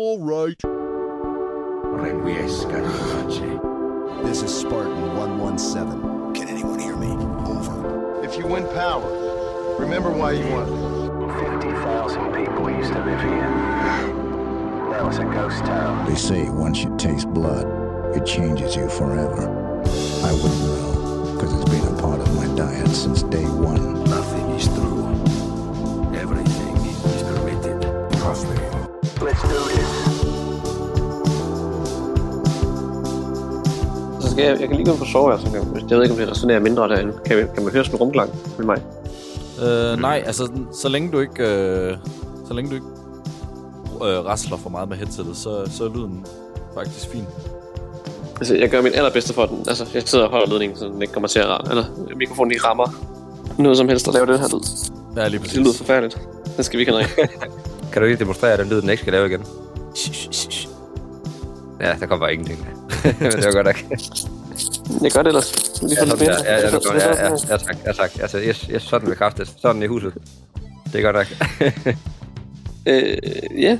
All right. Requiescat in pace. This is Spartan 117. Can anyone hear me? Over. If you win power, remember why you won. 50,000 people used to live here. Now it's a ghost town. They say once you taste blood, it changes you forever. I wouldn't know, because it's been a part of my diet since day one. Nothing is true. Everything is permitted. Trust me. Let's do this. Skal jeg, jeg kan lige gå på sove, så kan, jeg ved ikke, om det resonerer mindre derinde. Kan, vi- kan man høre sådan en rumklang med mig? Øh, nej, altså, så længe du ikke, øh, så længe du ikke øh, rasler for meget med headsetet, så, så er lyden faktisk fin. Altså, jeg gør mit allerbedste for den. Altså, jeg sidder og holder ledningen, så den ikke kommer til at ramme. Eller mikrofonen ikke rammer noget som helst at lave det her lyd. Ja, lige Det lyder præcis. forfærdeligt. Den skal vi ikke have. Kan du ikke demonstrere den lyd, den ikke skal lave igen? Ja, der kommer bare ingenting. Men det var godt nok. Jeg gør det ellers. Lige Ja, for sådan, ja, ja, ja, ja, ja, får- ja, tak, ja, tak. Altså, yes, yes, sådan bekræftet. Sådan i huset. Det er godt nok. Øh, ja.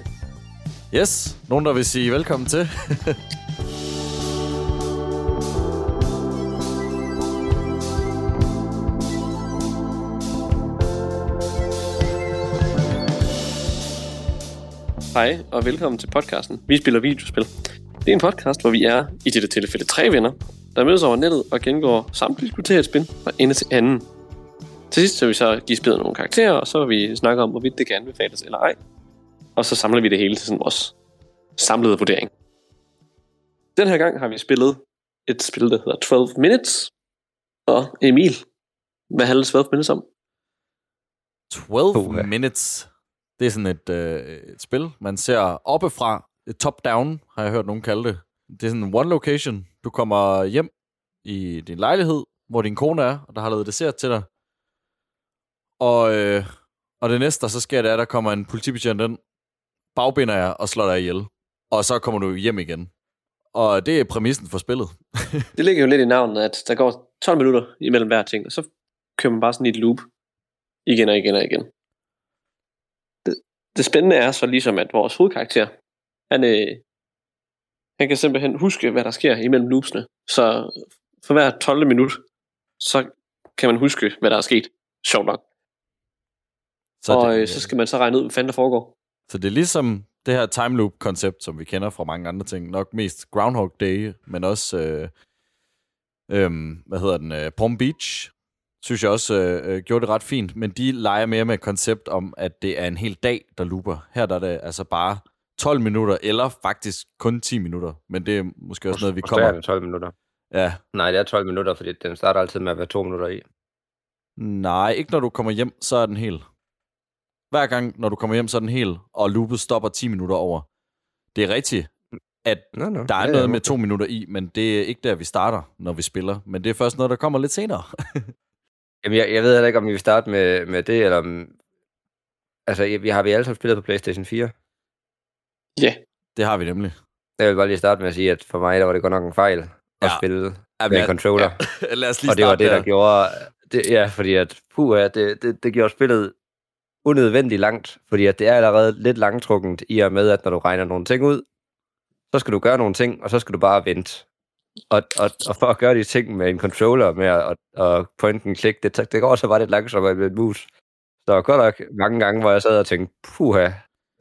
Yes, nogen der vil sige velkommen til. Hej, og velkommen til podcasten. Vi spiller videospil. Det er en podcast, hvor vi er, i dette tilfælde, tre venner, der mødes over nettet og gengår samt diskuterer et spil fra ende til anden. Til sidst så vil vi så give spillet nogle karakterer, og så vil vi snakke om, hvorvidt det kan anbefales eller ej. Og så samler vi det hele til sådan vores samlede vurdering. Den her gang har vi spillet et spil, der hedder 12 Minutes. Og Emil, hvad handler 12 Minutes om? 12 Puha. Minutes. Det er sådan et, øh, et spil, man ser oppefra. Et top-down, har jeg hørt nogen kalde det. Det er sådan en one location. Du kommer hjem i din lejlighed, hvor din kone er, og der har lavet dessert til dig. Og, øh, og det næste, der så sker, det er, at der kommer en politibetjent ind, bagbinder jer og slår dig ihjel. Og så kommer du hjem igen. Og det er præmissen for spillet. Det ligger jo lidt i navnet, at der går 12 minutter imellem hver ting, og så kører man bare sådan i et loop igen og igen og igen. Det, det spændende er så ligesom, at vores hovedkarakter, han, øh, han kan simpelthen huske, hvad der sker imellem loopsene. Så for hver 12. minut, så kan man huske, hvad der er sket. Sjovt nok. Så og det, øh, så skal man så regne ud, hvad fanden der foregår. Så det er ligesom det her time loop-koncept, som vi kender fra mange andre ting. Nok mest Groundhog Day, men også, øh, øh, hvad hedder den, øh, Palm Beach, synes jeg også øh, øh, gjorde det ret fint. Men de leger mere med et koncept om, at det er en hel dag, der looper. Her der er det altså bare 12 minutter, eller faktisk kun 10 minutter. Men det er måske også noget, vi er kommer... det 12 minutter. Ja, Nej, det er 12 minutter, fordi den starter altid med at være 2 minutter i. nej, ikke når du kommer hjem, så er den hel. Hver gang, når du kommer hjem, så er den hel, og loopet stopper 10 minutter over. Det er rigtigt, at Nå, nå. Der er Ja, ja, ja, noget med to minutter i, men det er ikke der, vi starter, når vi spiller. Men det er først noget, der kommer lidt senere. Jamen, jeg, jeg ved heller ikke, om vi vil starte med, med det, eller om... Altså, vi har vi alle sammen spillet på PlayStation 4. Ja, det har vi nemlig. Jeg vil bare lige starte med at sige, at for mig, der var det godt nok en fejl at Ja. spille Ja, med en controller. Ja. Lad os lige og det var det, der der. gjorde... Det, ja, fordi at, puh, det, det, det gjorde spillet unødvendigt langt, fordi at det er allerede lidt langtrukkent i og med, at når du regner nogle ting ud, så skal du gøre nogle ting, og så skal du bare vente. Og, og, og for at gøre de ting med en controller, med at, at, at point and click, det, det går så bare lidt langsommere med en mus. Så godt nok mange gange, hvor jeg sad og tænkte, puha,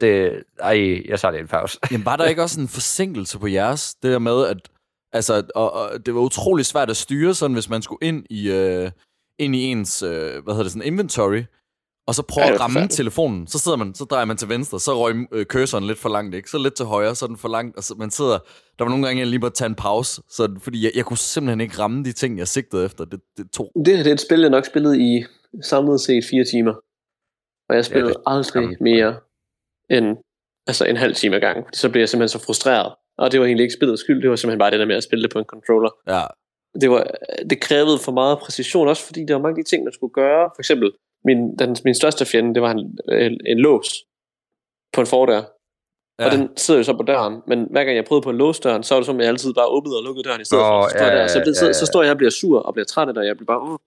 det, ej, jeg tager lige en pause. Jamen, var der ikke også en forsinkelse på jeres? Det der med, at altså, og, og det var utrolig svært at styre, sådan hvis man skulle ind i, øh, ind i ens, øh, hvad hedder det, sådan inventory, og så prøve Ja, det at ramme telefonen. Så sidder man, så drejer man til venstre, så røg øh, cursoren lidt for langt, ikke? Så lidt til højre, så er den for langt, og så man sidder... Der var nogle gange, jeg lige måtte tage en pause, så, fordi jeg, jeg kunne simpelthen ikke ramme de ting, jeg sigtede efter. Det, det tog det her det er et spil, jeg nok spillede i samlet set fire timer. Og jeg spillede det- ja, aldrig mere end altså en halv time ad gangen. Fordi så blev jeg simpelthen så frustreret. Og det var egentlig ikke spillets skyld, det var simpelthen bare det der med at spille det på en controller. Ja, Det, var, det krævede for meget præcision, også fordi der var mange af de ting, man skulle gøre. For eksempel, min, den, min største fjende, det var en, en, en lås på en fordør. Ja. ja. Og den sidder jo så på døren, men hver gang jeg prøvede på at låse døren, så var det som, jeg altid bare åbnede og lukkede døren i stedet Nå, for. Så, ja, der, så, ja, så, ja, så, står jeg og bliver sur og bliver træt af det, og jeg bliver bare, uh,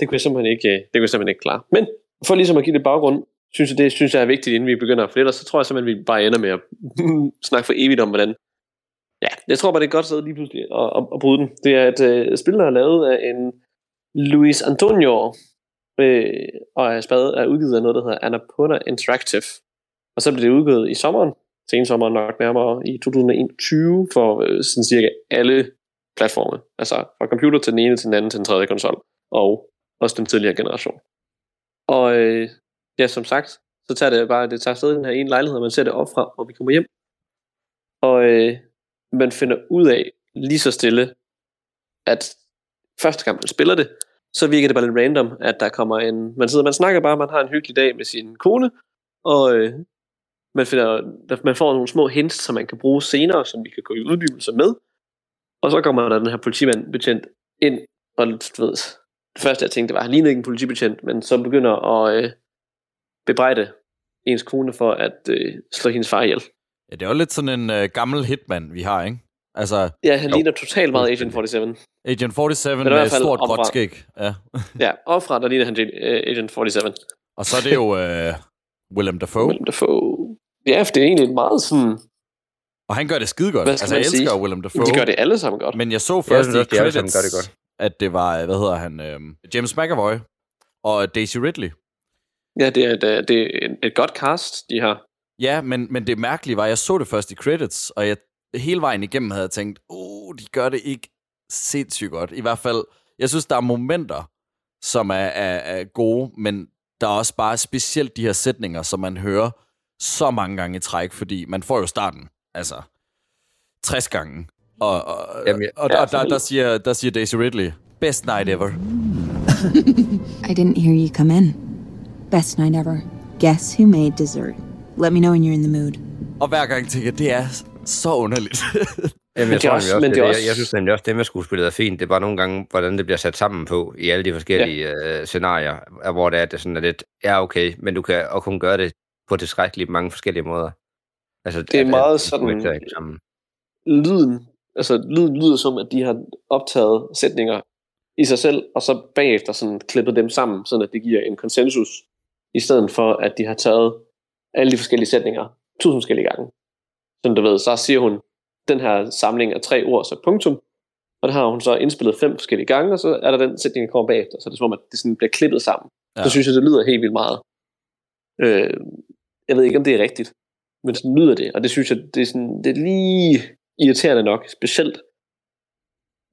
det kunne jeg simpelthen ikke, øh, det kunne jeg simpelthen ikke klare. Men for ligesom at give det baggrund, synes jeg, det synes jeg er vigtigt, inden vi begynder. For ellers så tror jeg simpelthen, vi bare ender med at snakke for evigt om, hvordan... Ja, jeg tror bare, det er et godt sted lige pludselig at, at, at bryde den. Det er et øh, spil, der er lavet af en Luis Antonio, øh, og er, spadet, er udgivet af noget, der hedder Annapurna Interactive. Og så blev det udgivet i sommeren, sensommeren nok nærmere i 2021, for øh, sådan cirka alle platforme. Altså fra computer til den ene, til den anden, til den tredje konsol, og også den tidligere generation. Og øh, ja, som sagt, så tager det bare, det tager afsted i den her ene lejlighed, og man ser det op fra, og vi kommer hjem. Og øh, man finder ud af lige så stille, at første gang man spiller det, så virker det bare lidt random, at der kommer en, man sidder, man snakker bare, man har en hyggelig dag med sin kone, og øh, man, finder, man får nogle små hints, som man kan bruge senere, som vi kan gå i uddybelse med. Og så kommer der den her politimand betjent ind, og du ved, det første jeg tænkte var, han lignede ikke en politibetjent, men så begynder at øh, bebrejde ens kone for at øh, slå hendes far ihjel. Ja, det er jo lidt sådan en øh, gammel hitman, vi har, ikke? Altså, Ja, han ligner totalt meget Agent 47. Agent 47 Men i hvert med fald stort opfra. gråt skæg. Ja. Ja, opfra, der ligner han øh, Agent 47. Og så er det jo øh, Willem Dafoe, Willem Dafoe. Ja, for det er egentlig meget sådan... og han gør det skide godt. Altså, jeg sige? elsker jo Willem Dafoe. De gør det alle sammen godt. Men jeg så Jeg først synes i credits, gør det godt. at det var, hvad hedder han, øh, James McAvoy og Daisy Ridley. Ja, det er, et, øh, det er et, godt cast, de har. Ja, men, men det mærkelige var, at jeg så det først i credits, og jeg hele vejen igennem havde jeg tænkt, oh, de gør det ikke sindssygt godt. I hvert fald, jeg synes, der er momenter, som er, er, er gode, men der er også bare specielt de her sætninger, som man hører så mange gange i træk, fordi man får jo starten, altså 60 gange. Og, og, Jamen, jeg- og der, der, der, siger, der siger Daisy Ridley, best night ever. I didn't hear you come in. Best night ever. Guess who made dessert? Let me know when you're in the mood. Og hver gang tænker jeg, det er så underligt. Jamen, jeg tror også- også, også, men det, det er også- jeg, jeg synes nemlig også, det med skuespillet er fint. Det er bare nogle gange, hvordan det bliver sat sammen på i alle de forskellige ja. øh, scenarier, er, hvor det er, at det sådan er lidt, ja okay, men du kan også kun gøre det på tilstrækkeligt mange forskellige måder. Altså, Det er at- at- meget at- sådan- at- at- sammen. lyden, altså lyden lyder som, at de har optaget sætninger i sig selv, og så bagefter sådan klippet dem sammen, sådan at det giver en konsensus, i stedet for, at de har taget alle de forskellige sætninger tusind forskellige gange. Sådan du ved, så siger hun, den her samling af tre ord, så punktum, og det har hun så indspillet fem forskellige gange, og så er der den sætning, der kommer bagefter, så det er som om, at det sådan bliver klippet sammen. Ja. Så synes jeg, det lyder helt vildt meget. Øh, jeg ved ikke, om det er rigtigt, men sådan lyder det, og det synes jeg, det er, sådan, det er lige irriterende nok, specielt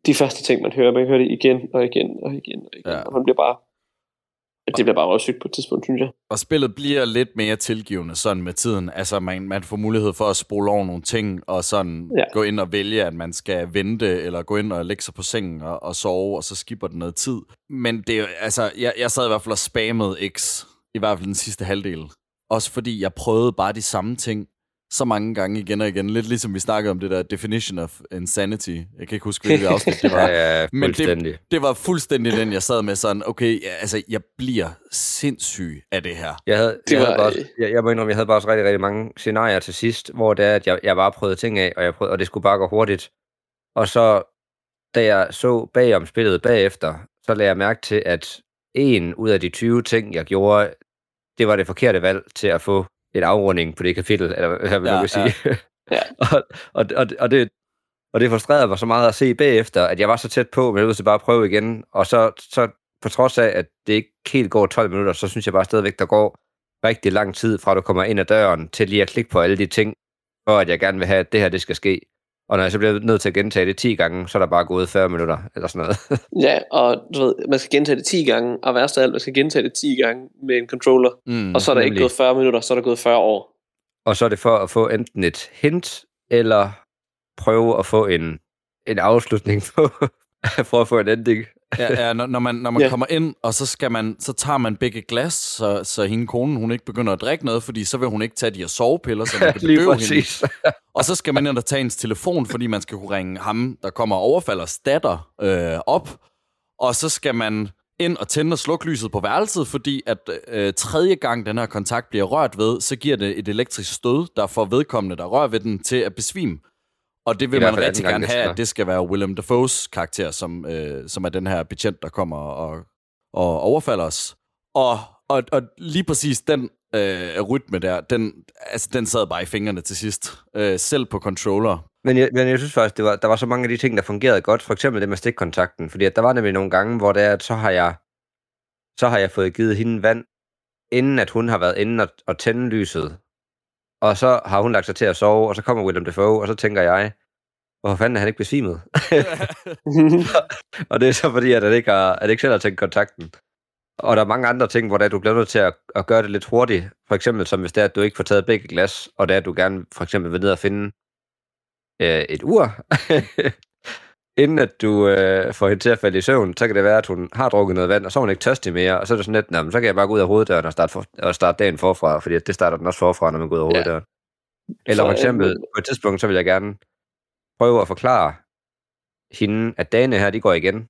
de første ting, man hører. Man kan høre det igen og igen og igen og igen, ja. og man bliver bare, det bliver bare røvsygt på et tidspunkt, synes jeg. Og spillet bliver lidt mere tilgivende sådan med tiden. Altså, man, man får mulighed for at spole over nogle ting, og sådan ja. Gå ind og vælge, at man skal vente, eller gå ind og lægge sig på sengen og, og sove, og så skipper den noget tid. Men det er altså, jeg, jeg sad i hvert fald og spammede X, i hvert fald den sidste halvdel. Også fordi jeg prøvede bare de samme ting så mange gange igen og igen. Lidt ligesom vi snakkede om det der definition of insanity. Jeg kan ikke huske, hvilket afsnit det var. Ja, ja, Men det, det var fuldstændig den, jeg sad med sådan, okay, ja, altså, jeg bliver sindssyg af det her. Jeg havde, Det jeg, havde var, bare, også, øh, jeg, jeg må indrømme, jeg havde bare også rigtig, rigtig mange scenarier til sidst, hvor det er, at jeg, jeg bare prøvede ting af, og, jeg prøvede, og det skulle bare gå hurtigt. Og så, da jeg så bagom spillet bagefter, så lagde jeg mærke til, at en ud af de 20 ting, jeg gjorde, det var det forkerte valg til at få en afrunding på det kapitel, eller hvad man Ja, ja, kan sige. Ja. og, og, og, og, det, og det frustrerede mig så meget at se bagefter, at jeg var så tæt på, men jeg til bare prøve igen. Og så, så på trods af, at det ikke helt går 12 minutter, så synes jeg bare stadigvæk, der går rigtig lang tid fra du kommer ind ad døren til lige at klikke på alle de ting, for at jeg gerne vil have, at det her det skal ske. Og når jeg så bliver nødt til at gentage det 10 gange, så er der bare gået 40 minutter, eller sådan noget. Ja, og du ved, man skal gentage det 10 gange, og værst af alt, man skal gentage det 10 gange med en controller, Mm. og så er der ikke nemlig. gået 40 minutter, så er der gået 40 år. og så er det for at få enten et hint, eller prøve at få en, en afslutning på, for at få en ending. Ja, ja når, når man, når man Ja. kommer ind, og så, skal man, så tager man begge glas, så, så hende konen, hun ikke begynder at drikke noget, fordi så vil hun ikke tage de her sovepiller, så man kan bedøve hende. Og så skal man ind og tage hendes telefon, fordi man skal kunne ringe ham, der kommer og overfalder datter, øh, op. Og så skal man ind og tænde og slukke lyset på værelset, fordi at øh, tredje gang den her kontakt bliver rørt ved, så giver det et elektrisk stød, der får vedkommende, der rører ved den, til at besvime. Og det vil man rigtig gerne have, at det skal være Willem Dafoes karakter, som, øh, som er den her betjent, der kommer og, og overfalder os. Og, og, og lige præcis den øh, rytme der, den, altså, den sad bare i fingrene til sidst. Øh, selv på controller. Men jeg, men jeg synes faktisk, det var, der var så mange af de ting, der fungerede godt. For eksempel det med stikkontakten. Fordi at der var nemlig nogle gange, hvor det er, at så har jeg, så har jeg fået givet hende vand, inden at hun har været inde og, og tænde lyset. Og så har hun lagt sig til at sove, og så kommer William Dafoe, og så tænker jeg, hvorfor fanden er han ikke besvimet? og det er så fordi, at han ikke, har, at han ikke selv har tænkt kontakten. Og der er mange andre ting, hvor det er, du bliver nødt til at, at gøre det lidt hurtigt. For eksempel som hvis det er, at du ikke får taget begge glas, og det er, at du gerne for eksempel vil ned og finde øh, et ur, inden at du øh, får hende til at falde i søvn, så kan det være, at hun har drukket noget vand, og så er hun ikke tørstig mere, og så er det sådan lidt, "Nå, men så kan jeg bare gå ud af hoveddøren og starte, for, og starte dagen forfra, fordi det starter den også forfra, når man går ud af Ja. hoveddøren. Eller for eksempel, øh, på et tidspunkt, så vil jeg gerne prøve at forklare hende, at dagene her, de går igen.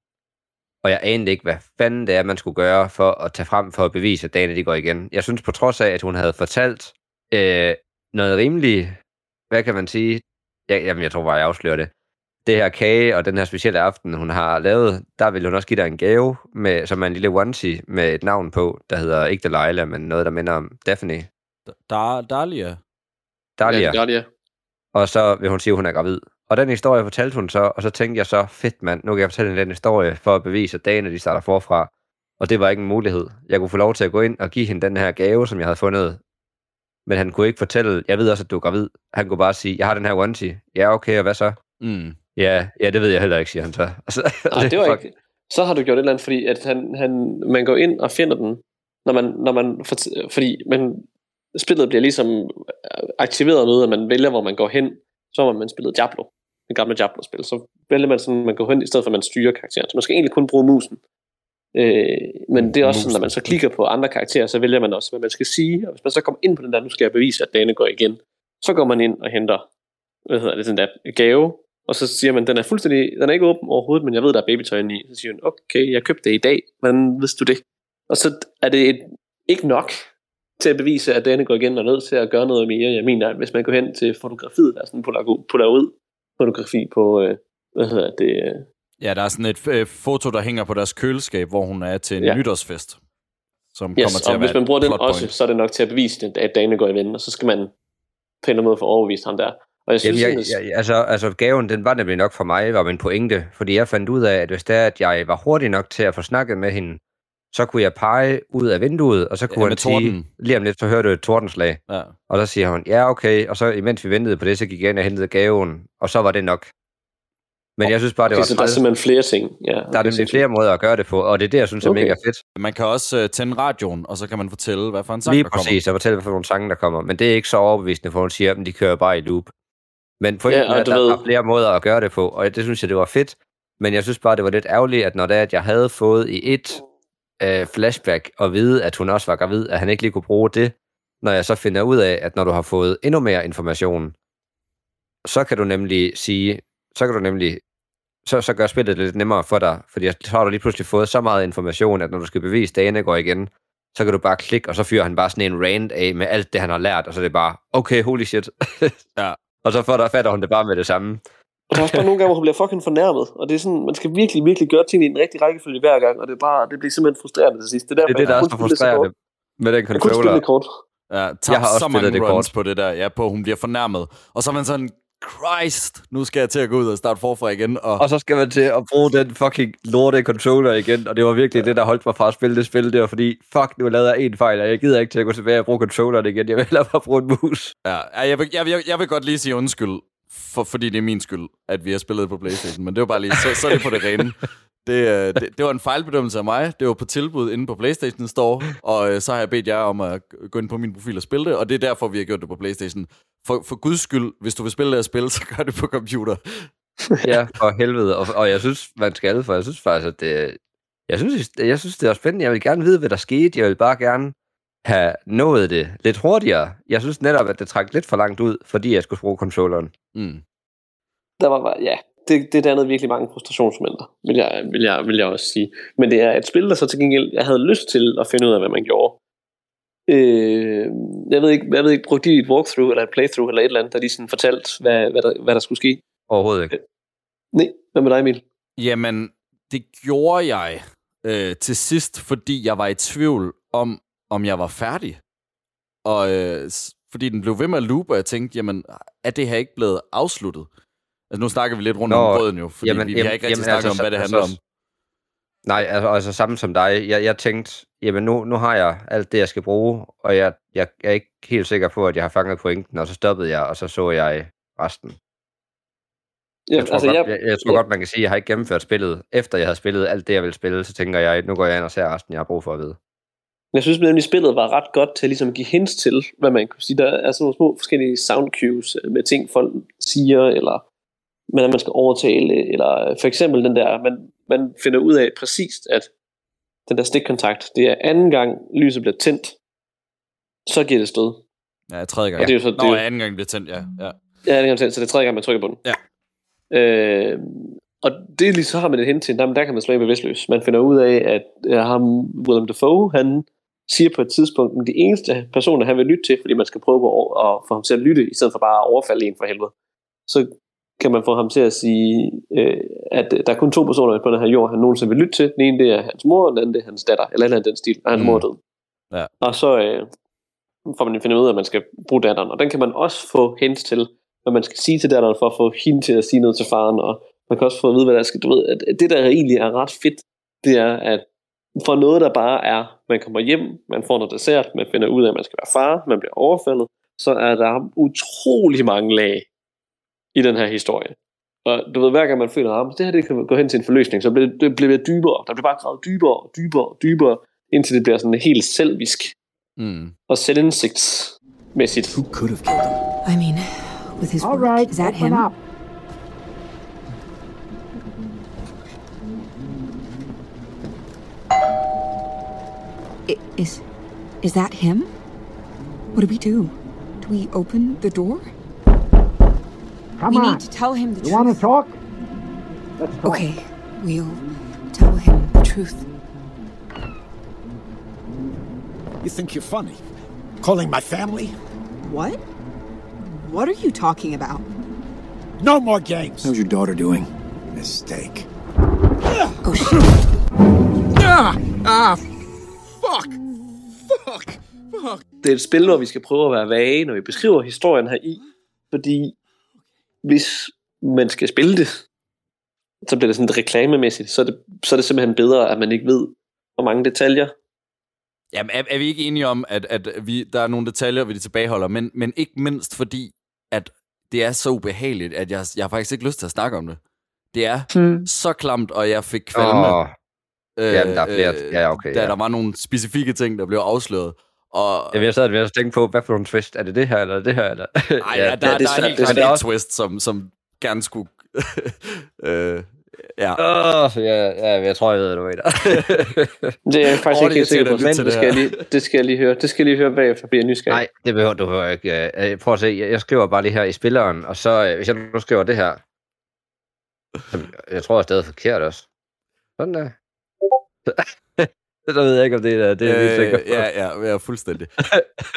Og jeg anede ikke, hvad fanden det er, man skulle gøre for at tage frem for at bevise, at dagene de går igen. Jeg synes på trods af, at hun havde fortalt øh, noget rimeligt, hvad kan man sige? Ja, jamen, jeg tror bare, jeg afslører det. Det her kage og den her specielle aften, hun har lavet, der vil hun også give dig en gave, med, som er en lille onesie med et navn på, der hedder ikke Delilah, men noget, der minder om Daphne. Der, Dahlia. Dahlia. Ja, det gør det, ja. Og så vil hun sige, at hun er gravid. Og den historie fortalte hun så, og så tænkte jeg så, fedt mand, nu kan jeg fortælle den historie for at bevise, at dagene de starter forfra. Og det var ikke en mulighed. Jeg kunne få lov til at gå ind og give hende den her gave, som jeg havde fundet. Men han kunne ikke fortælle, jeg ved også, at du er gravid. Han kunne bare sige, jeg har den her onesie. Ja, okay, og hvad så? Mm. Ja, ja, det ved jeg heller ikke, siger han så. Altså, Nej, det var fuck- ikke... Så har du gjort et eller andet, fordi at han, han, man går ind og finder den, når man, når man for, fordi man, spillet bliver ligesom aktiveret med, at man vælger, hvor man går hen. Så har man spillet Diablo, det gamle Diablo-spil. Så vælger man sådan, man går hen, i stedet for at man styrer karakteren. Så man skal egentlig kun bruge musen. Øh, men det er også sådan, når man så klikker på andre karakterer, så vælger man også, hvad man skal sige. Og hvis man så kommer ind på den der, nu skal jeg bevise, at dagene går igen, så går man ind og henter, hvad hedder det, den der gave, og så siger man, den er fuldstændig, den er ikke åben overhovedet, men jeg ved, der er babytøj i. Så siger hun, okay, jeg købte det i dag, hvordan vidste du det? Og så er det et, ikke nok til at bevise, at denne går igen og er nødt til at gøre noget mere. Jeg mener, hvis man går hen til fotografiet, der er sådan putter ud fotografi på, øh, hvad hedder det, øh, Ja, der er sådan et øh, foto, der hænger på deres køleskab, hvor hun er til en Ja. nytårsfest. Som yes, kommer til og at hvis man bruger den også, point. så er det nok til at bevise, at dagene går i ven, og så skal man på en eller anden måde få overbevist ham der. Og jeg synes, Jamen, jeg, jeg, jeg, altså, altså, gaven, den var nemlig nok for mig, var min pointe, fordi jeg fandt ud af, at hvis det er, at jeg var hurtig nok til at få snakket med hende, så kunne jeg pege ud af vinduet, og så kunne Ja, han sige, torden. lige om lidt, så hørte du et tordenslag. Ja. Og så siger hun, ja, okay, og så imens vi ventede på det, så gik jeg ind og hentede gaven, og så var det nok. Men jeg synes bare, det okay, var så der er simpelthen flere ting. Ja, Der er nemlig flere måder at gøre det på, og det er det, jeg synes er Okay. mega fedt. Man kan også øh, tænde radioen, og så kan man fortælle, hvad for en sang, Lige der kommer. præcis, og fortælle, hvad for nogle sange, der kommer. Men det er ikke så overbevisende, for hun siger, at de kører bare i loop. Men pointen Ja, er, at der ved- er flere måder at gøre det på, og det synes jeg, det var fedt. Men jeg synes bare, det var lidt ærgerligt, at når det er, at jeg havde fået i et øh, flashback at vide, at hun også var gravid, at han ikke lige kunne bruge det, når jeg så finder ud af, at når du har fået endnu mere information, så kan du nemlig sige, så kan du nemlig, så, så gør spillet det lidt nemmere for dig, fordi så har du lige pludselig fået så meget information, at når du skal bevise, at dagene går igen, så kan du bare klikke, og så fyrer han bare sådan en rant af med alt det, han har lært, og så er det bare, okay, holy shit. Ja. Og så får der, fatter hun det bare med det samme. Og der er også bare nogle gange, hvor hun bliver fucking fornærmet, og det er sådan, man skal virkelig, virkelig gøre tingene i den rigtige rækkefølge hver gang, og det er bare, det bliver simpelthen frustrerende til sidst. Det er, Det er det, der er så frustrerende med den Jeg kunne spille controller. det kort. Ja, Jeg har også så mange det runs kort. på det der, ja, på at hun bliver fornærmet. Og så er man sådan, Christ, nu skal jeg til at gå ud og starte forfra igen. Og, Og så skal man til at bruge den fucking lorte controller igen, og det var virkelig det, der holdt mig fra at spille det spil. Det var fordi, fuck, nu lavede jeg en fejl, og jeg gider ikke til at gå tilbage og bruge controlleren igen. Jeg vil hellere bare bruge en mus. ja, ja, jeg, vil, jeg, vil, jeg vil godt lige sige undskyld, for, fordi det er min skyld, at vi har spillet på Playstation. Men det var bare lige, så, så er det på det rene. Det, øh, det, det var en fejlbedømmelse af mig. Det var på tilbud inde på Playstation Store, og øh, så har jeg bedt jer om at gå ind på min profil og spille det, og det er derfor, vi har gjort det på Playstation. For, for guds skyld, hvis du vil spille det her spil, så gør det på computer. ja, for helvede. Og, og jeg synes, man skal, for jeg synes faktisk, at det... Jeg synes, jeg synes, det er spændende. Jeg vil gerne vide, hvad der skete. Jeg vil bare gerne have nået det lidt hurtigere. Jeg synes netop, at det trak lidt for langt ud, fordi jeg skulle bruge controlleren. Mm. Der var bare, ja, det, det dannede virkelig mange frustrationsmomenter, vil jeg, vil, jeg, vil jeg også sige. Men det er et spil, der så til gengæld, jeg havde lyst til at finde ud af, hvad man gjorde. Øh, jeg ved ikke, jeg ved ikke, brugte de et walkthrough, eller et playthrough, eller et eller andet, der de sådan fortalte, hvad, hvad, der, hvad der skulle ske? Overhovedet ikke. Nej, hvad med dig, Emil? Jamen, det gjorde jeg øh, til sidst, fordi jeg var i tvivl om, om jeg var færdig. og øh, fordi den blev ved med at loope, og jeg tænkte, jamen, er det her ikke blevet afsluttet? Altså, nu snakker vi lidt rundt Nå, om grøden jo, fordi jamen, vi, vi har jamen, ikke rigtig jamen, snakket altså, om, hvad det så- handler om. altså, Nej, altså, altså samme som dig. Jeg, jeg tænkte, jamen nu, nu har jeg alt det, jeg skal bruge, og jeg, jeg er ikke helt sikker på, at jeg har fanget pointen, og så stoppede jeg, og så så jeg resten. Ja, Jeg tror, altså, godt, jeg, jeg, jeg tror ja. godt, man kan sige, at jeg har ikke gennemført spillet. Efter jeg havde spillet alt det, jeg ville spille, så tænker jeg, nu går jeg ind og ser resten, jeg har brug for at vide. Jeg synes nemlig, spillet var ret godt til ligesom at give hints til, hvad man kunne sige. Der er sådan nogle små forskellige sound cues øh, med ting, folk siger, eller hvordan man skal overtale, eller for eksempel den der, man, man finder ud af præcist, at den der stikkontakt, det er anden gang lyset bliver tændt, så giver det stød. Ja, tredje gang. Og det er jo så- Nå, det er jo- anden gang blev tændt, ja. ja. Ja, kan man tænde, så det er tredje gang, man trykker på den. Ja. Øh, og det er lige så har man et hint til, der, der kan man slå bevidstløs. Man finder ud af, at uh, ham, Willem Dafoe, han siger på et tidspunkt, at de eneste personer, han vil lytte til, fordi man skal prøve på at, at få ham til at lytte, i stedet for bare at overfalde en for helvede, så kan man få ham til at sige, øh, at der er kun to personer på den her jord, han nogensinde vil lytte til. Den ene, det er hans mor, og den anden, det er hans datter, eller eller andet den stil, og hans Mm. mor er død. Ja. Og så øh, får man finder ud af, at man skal bruge datteren, og den kan man også få hints til, hvad man skal sige til datteren, for at få hende til at sige noget til faren, og man kan også få at vide, hvad der skal, du ved, at det der egentlig er ret fedt, det er, at for noget, der bare er, man kommer hjem, man får noget dessert, man finder ud af, at man skal være far, man bliver overfaldet, så er der utrolig mange lag i den her historie. Og du ved, hver gang man føler, at det her det kan gå hen til en forløsning, så bliver det, det bliver dybere. Der bliver bare gravet dybere og dybere og dybere, indtil det bliver sådan helt selvisk Mm. og selvindsigtsmæssigt. Who could have killed him? I mean, with his All work, right, is that open him? up. I- Is is that him? What do we do? Do we open the door? Come we on. need to tell him the truth. You want to talk? Let's talk. Okay, we'll tell him the truth. You think you're funny? Calling my family? What? What are you talking about? No more games. How's your daughter doing? Mistake. Oh shit. Ah! Ah! Fuck! Fuck! Fuck! Det er et spil, hvor vi skal prøve at være vage, når vi beskriver historien her i, fordi hvis man skal spille det, så bliver det sådan reklamemæssigt, så er det, så er det simpelthen bedre, at man ikke ved, hvor mange detaljer. Jamen, er, er vi ikke enige om, at, at vi, der er nogle detaljer, vi tilbageholder, men, men ikke mindst fordi, at det er så ubehageligt, at jeg, jeg har faktisk ikke lyst til at snakke om det. Det er Hmm. så klamt, og jeg fik kvalme. Åh, Jamen, der er flere- ja, okay, Da ja. der var nogle specifikke ting, der blev afsløret. Og, jeg, jeg sad ved at tænke på, hvad for nogle twist? Er det det her, eller er det her? Eller? Ej, ja, der, det der, er der er helt Det er klart svært. et twist, som, som gerne skulle... øh, ja. Åh, ja, ja, jeg tror, jeg ved, hvad du mener. Det er jeg faktisk Åh, ikke helt det sikker på, men det skal, jeg det lige, det skal jeg lige høre. Det skal jeg lige høre bagefter, bliver jeg nysgerrig. Nej, det behøver du behøver ikke. Øh, Prøv at se, jeg jeg skriver bare lige her i spilleren, og så, øh, hvis jeg nu skriver det her, jeg tror, jeg er stadig forkert også. Sådan der. så ved jeg ikke, om det er det, er øh, på. ja, ja, ja, fuldstændig.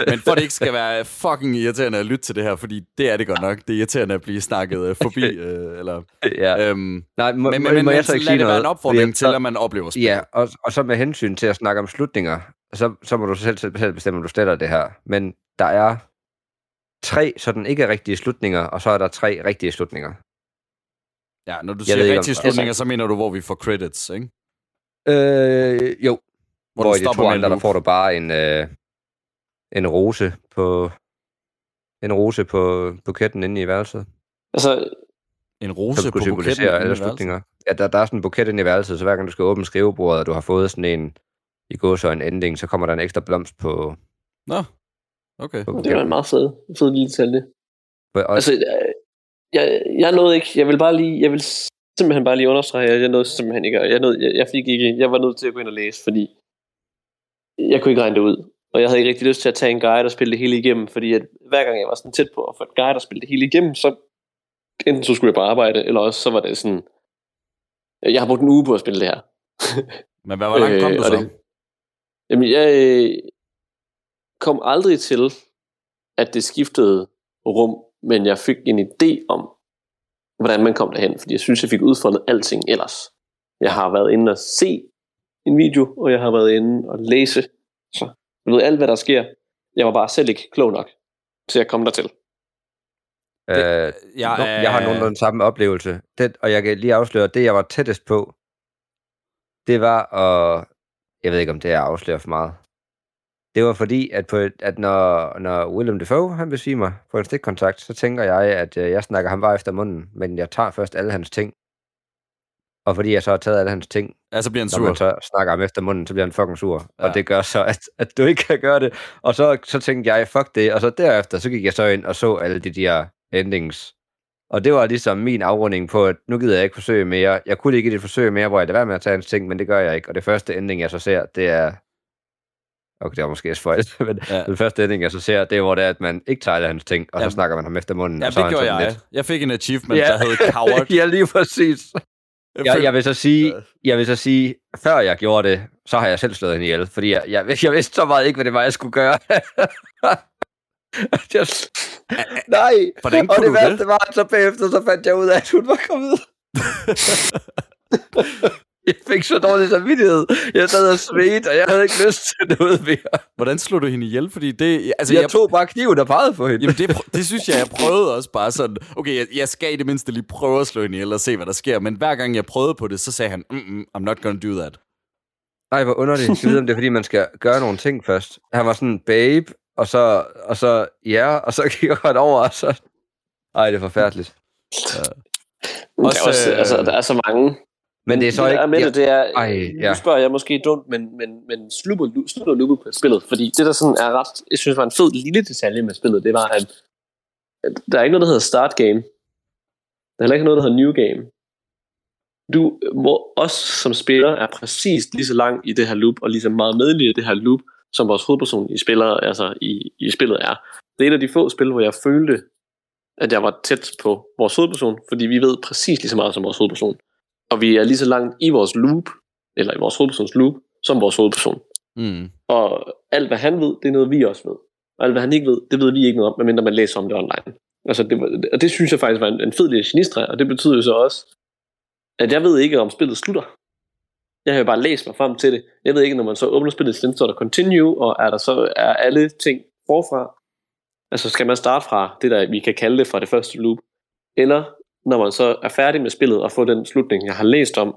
Men for det ikke skal være fucking irriterende at lytte til det her, fordi det er det godt nok. Det er irriterende at blive snakket øh, forbi, øh, eller... ja. Øhm, Nej, må, men, må, men, må jeg så ikke sige det være noget? en opfordring til, at man oplever spillet. Ja, og, og så med hensyn til at snakke om slutninger, så, så må du selv, selv bestemme, om du stiller det her. Men der er tre sådan ikke rigtige slutninger, og så er der tre rigtige slutninger. Ja, når du Jeg siger ikke, om- rigtige slutninger, så mener du, hvor vi får credits, ikke? Øh, jo. Hvor, Hvor, i de to andre, der får du bare en, øh, en rose på en rose på buketten inde i værelset. Altså, En Som rose på buketten. alle slutninger. Ja, der, der er sådan en buket inde i værelset, så hver gang du skal åbne skrivebordet, og du har fået sådan en i går så en ending, så kommer der en ekstra blomst på, Nå, okay. på det var en meget fed, fed lille detalje. Og, Altså, øh, jeg, jeg nåede ikke, jeg vil bare lige, jeg vil simpelthen bare lige understrege, at jeg nåede simpelthen ikke, jeg, nåede, jeg, jeg fik ikke, jeg var nødt til at gå ind og læse, fordi jeg kunne ikke regne det ud. Og jeg havde ikke rigtig lyst til at tage en guide og spille det hele igennem, fordi at hver gang jeg var sådan tæt på at få et guide og spille det hele igennem, så enten så skulle jeg bare arbejde, eller også så var det sådan, jeg har brugt en uge på at spille det her. Men hvad, hvor langt kom du Øh, og så? det- Jamen, jeg øh, kom aldrig til, at det skiftede rum, men jeg fik en idé om, hvordan man kom derhen, fordi jeg synes, jeg fik udfoldet alting ellers. Jeg har været inde og se en video, og jeg har været inde og læse. Så jeg ved alt, hvad der sker. Jeg var bare selv ikke klog nok til at komme dertil. Øh, jeg jeg, jeg har nogenlunde samme oplevelse. Det, og jeg kan lige afsløre, det, jeg var tættest på, det var at... Jeg ved ikke, om det er at afsløre for meget. Det var fordi, at, på, at når, når Willem Dafoe han besvimer på en stikkontakt, så tænker jeg, at øh, jeg snakker ham bare efter munden, men jeg tager først alle hans ting. Og fordi jeg så har taget alle hans ting, Ja, så bliver han når man sur. så snakker ham efter munden, så bliver han fucking sur. Ja. Ja. Og det gør så, at, at du ikke kan gøre det. Og så, så tænkte jeg, fuck det. Og så derefter, så gik jeg så ind og så alle de der endings. Og det var ligesom min afrunding på, at nu gider jeg ikke forsøge mere. Jeg kunne ikke give det et forsøg mere, hvor jeg lader være med at tage hans ting, men det gør jeg ikke. Og det første ending, jeg så ser, det er... Okay, det var måske spoilt, men Ja. ja. den første ending, jeg så ser, det er, hvor det er, at man ikke tager hans ting, og Ja. så snakker man ham efter munden. Ja, og så det gjorde jeg. lidt- Jeg fik en achievement, der hed Coward. ja, lige præcis. Jeg, jeg, vil så sige, jeg vil så sige, før jeg gjorde det, så har jeg selv slået hende ihjel, fordi jeg, jeg, jeg vidste så meget ikke, hvad det var, jeg skulle gøre. jeg, nej, Hvordan og det du værste det? var, at så bagefter, så fandt jeg ud af, at hun var kommet. jeg fik så dårlig samvittighed. Jeg sad og svedt, og jeg havde ikke lyst til noget mere. Hvordan slog du hende ihjel? Fordi det... Altså, Altså, jeg, jeg tog bare kniven og pegede på hende. Jamen, det, det synes jeg, jeg prøvede også bare sådan, okay, jeg, jeg skal i det mindste lige prøve at slå hende ihjel og se, hvad der sker. Men hver gang jeg prøvede på det, så sagde han, mm, mm, I'm not gonna do that. Nej, hvor underligt. Jeg ved, om det er, fordi man skal gøre nogle ting først. Han var sådan, babe, og så, og så ja, og så kigger han over, og så... Ej, det er forfærdeligt. Men Også, der, er også, øh, altså, der er så mange. Men det er så det, ikke... med det, det er, Ej, nu ja. spørger jeg måske dumt, men, men, men slutter slutter lupe på spillet, fordi det der sådan er ret, jeg synes var en fed lille detalje med spillet, det var, at, at der er ikke noget, der hedder start game. Der er heller ikke noget, der hedder new game. Du, hvor os som spiller er præcis lige så lang i det her loop, og lige så meget medelig i det her loop, som vores hovedperson i, spiller, altså i, i spillet er. Det er et af de få spil, hvor jeg følte, at jeg var tæt på vores hovedperson, fordi vi ved præcis lige så meget som vores hovedperson. Og vi er lige så langt i vores loop, eller i vores hovedpersons loop, som vores hovedperson. Mm. Og alt, hvad han ved, det er noget, vi også ved. Og alt, hvad han ikke ved, det ved vi ikke noget om, medmindre man læser om det online. Altså, det, var- og det synes jeg faktisk var en, en fed lille genistreg, og det betyder jo så også, at jeg ved ikke, om spillet slutter. Jeg har jo bare læst mig frem til det. Jeg ved ikke, når man så åbner spillet, så står der continue, og er der så er alle ting forfra. Altså skal man starte fra det, der vi kan kalde det fra det første loop, eller når man så er færdig med spillet og får den slutning, jeg har læst om,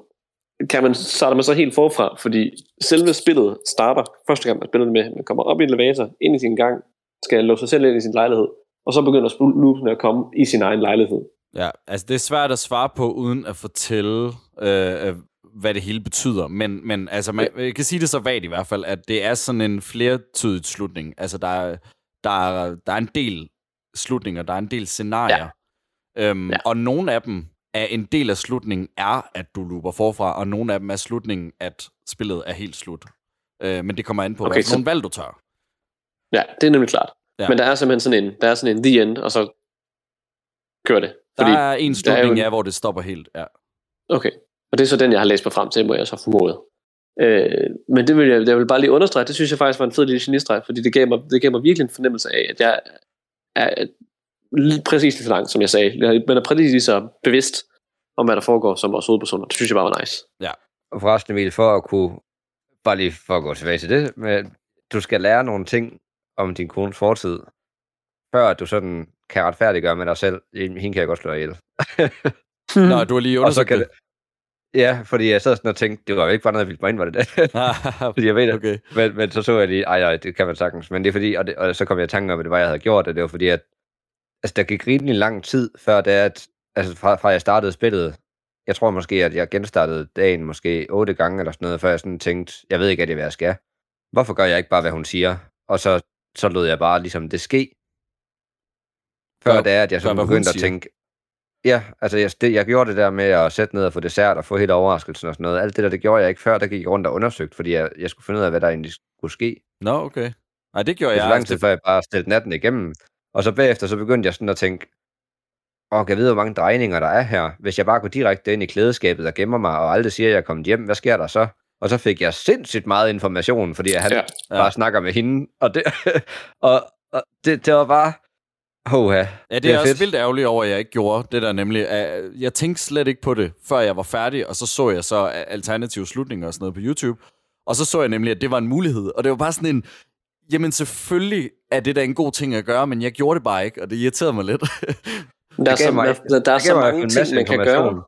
kan man, starter man så helt forfra, fordi selve spillet starter første gang, man spiller det med, man kommer op i en elevator, ind i sin gang, skal låse sig selv ind i sin lejlighed, og så begynder loopene at komme i sin egen lejlighed. Ja, altså det er svært at svare på, uden at fortælle, øh, øh, hvad det hele betyder. Men, men altså, man, jeg kan sige det så vagt i hvert fald, at det er sådan en flertydigt slutning. Altså, der er, der er, der er en del slutninger, der er en del scenarier. Ja. Øhm, ja. Og nogle af dem er en del af slutningen er, at du looper forfra, og nogle af dem er slutningen, at spillet er helt slut. Øh, men det kommer an på, Okay, hvad så- nogle valg du tager. Ja, det er nemlig klart. Ja. Men der er simpelthen sådan en, der er sådan en the end, og så kører det. Der Fordi er en der slutning, er jo ja, hvor det stopper helt. Ja. Okay, og det er så den, jeg har læst mig frem til, må jeg så formode. Øh, men det vil jeg, jeg vil bare lige understrege, det synes jeg faktisk var en fed lille genistreg, fordi det gav, mig, det gav mig virkelig en fornemmelse af, at jeg er lige præcis lige så langt, som jeg sagde. Man er præcis lige så bevidst om, hvad der foregår som vores hovedpersoner. Det synes jeg bare var nice. Ja. Og forresten, Emil, for at kunne, bare lige for at gå tilbage til det, men du skal lære nogle ting om din kones fortid, før du sådan kan retfærdiggøre med dig selv. Hende kan jeg godt slå ihjel. Nå, du har lige Og så undersøgt kan det. Ja, fordi jeg sad sådan og tænkte, det var jo ikke bare noget, jeg ville mig ind, var det det? fordi jeg ved det. Okay. Men, men så så jeg lige, ej, ej, det kan man sagtens. Men det er fordi, og, det, og så kom jeg i tanke om, at det var, jeg havde gjort, og det var fordi, at altså, der gik rimelig lang tid, før det er, at, altså fra, fra jeg startede spillet, jeg tror måske, at jeg genstartede dagen måske otte gange eller sådan noget, før jeg sådan tænkte, jeg ved ikke, at det er, hvad jeg skal. Hvorfor gør jeg ikke bare, hvad hun siger? Og så, så lod jeg bare ligesom det ske. Før det er, at jeg så begyndte at tænke, ja, altså jeg, det, jeg gjorde det der med at sætte ned og få dessert og få helt overraskelsen og sådan noget. Alt det der, det gjorde jeg ikke før, der gik jeg rundt og undersøgte, fordi jeg, jeg skulle finde ud af, hvad der egentlig skulle ske. Nå, okay. Nej, det gjorde Det jeg. er lang tid, før jeg bare stillede natten igennem. Og så bagefter, så begyndte jeg sådan at tænke, åh, kan jeg vide, hvor mange drejninger der er her? Hvis jeg bare går direkte ind i klædeskabet og gemmer mig, og aldrig siger, at jeg er kommet hjem, hvad sker der så? Og så fik jeg sindssygt meget information, fordi han Ja. ja. bare snakker med hende. Og det, og, og det, det var bare... Hoha. Ja, det, er, også vildt ærgerligt over, at jeg ikke gjorde det der nemlig. at Jeg tænkte slet ikke på det, før jeg var færdig, og så så jeg så alternative slutninger og sådan noget på YouTube. Og så så jeg nemlig, at det var en mulighed. Og det var bare sådan en, jamen selvfølgelig er det da en god ting at gøre, men jeg gjorde det bare ikke, og det irriterede mig lidt. Der er, Det så, mig- der, der er det så mange ting, masse man kan gøre.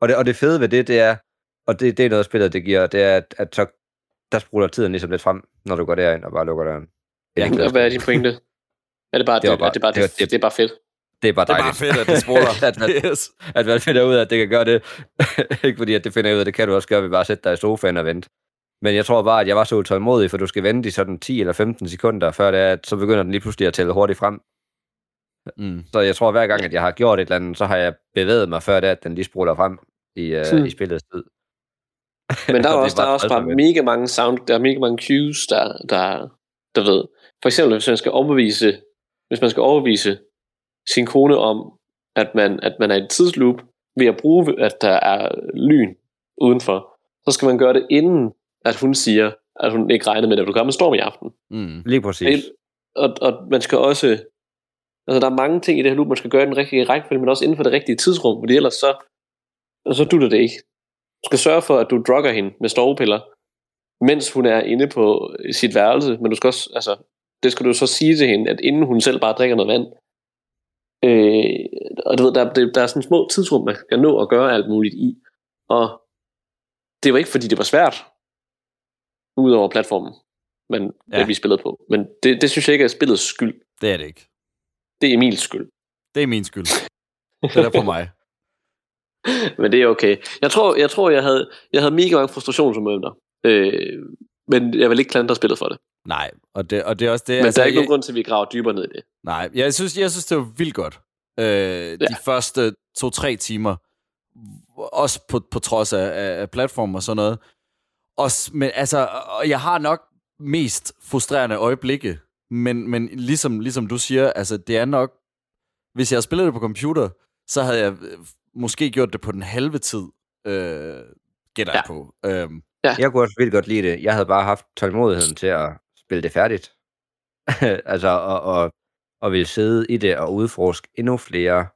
Og det, og det fede ved det, det er, og det, det er noget, spillet det giver, det er, at, at så, der sprutter tiden ligesom lidt frem, når du går derind og bare lukker døren. Ja, og hvad er din pointe? Er det bare, Det det, det, bare- er det, bare, det var- det, det er bare fedt? Det er bare Det er dejligt. bare fedt, at det spoler. at, man, yes. at man finder ud af, at det kan gøre det. ikke fordi, at det finder ud af, det kan du også gøre ved bare at sætte dig i sofaen og vente. Men jeg tror bare, at jeg var så utålmodig, for du skal vente i sådan 10 eller 15 sekunder, før det er, at så begynder den lige pludselig at tælle hurtigt frem. Mm. Så jeg tror, hver gang, at jeg har gjort et eller andet, så har jeg bevæget mig før det, at den lige sprutter frem i, uh, Hmm. i spillets tid. Men der er, også, der er bare også bare at mega mange sound, der er mega mange cues, der, der, der ved. For eksempel, hvis man skal overbevise, hvis man skal overbevise sin kone om, at man, at man er i et tidsloop, ved at bruge, at der er lyn udenfor, så skal man gøre det inden, at hun siger, at hun ikke regner med, at der vil komme en storm i aften. Mm. Lige præcis. Og, og man skal også, altså der er mange ting i det her loop, man skal gøre i den rigtige rækkefølge, men også inden for det rigtige tidsrum, fordi ellers så, så dutter det ikke. Du skal sørge for, at du drugger hende med stovepiller, mens hun er inde på sit værelse, men du skal også, altså, det skal du så sige til hende, at inden hun selv bare drikker noget vand. Øh, og du ved, der, der, der er sådan små tidsrum, man kan nå at gøre alt muligt i. Og det var ikke, fordi det var svært, udover platformen, men ja. Vi spillede på. Men det, det synes jeg ikke er spillets skyld. Det er det ikke. Det er Emils skyld. Det er min skyld. Det er på mig. Men det er okay. Jeg tror, jeg, tror, jeg havde, jeg havde mega mange frustrationsmomenter. Øh, men jeg vil ikke klandre spillet for det. Nej, og det, og det er også det. Men altså, der er ikke jeg, nogen grund til, at vi graver dybere ned i det. Nej, jeg synes, jeg synes det var vildt godt. Øh, ja. De første to-tre timer, også på, på trods af, af, af platform og sådan noget. Og, men, altså, og jeg har nok mest frustrerende øjeblikke, men, men ligesom, ligesom du siger, altså, det er nok, hvis jeg spillet det på computer, så havde jeg øh, måske gjort det på den halve tid, øh, gætter jeg på. Øhm, Ja. Jeg kunne også vildt godt lide det. Jeg havde bare haft tålmodigheden til at spille det færdigt. altså, og, og, og ville sidde i det og udforske endnu flere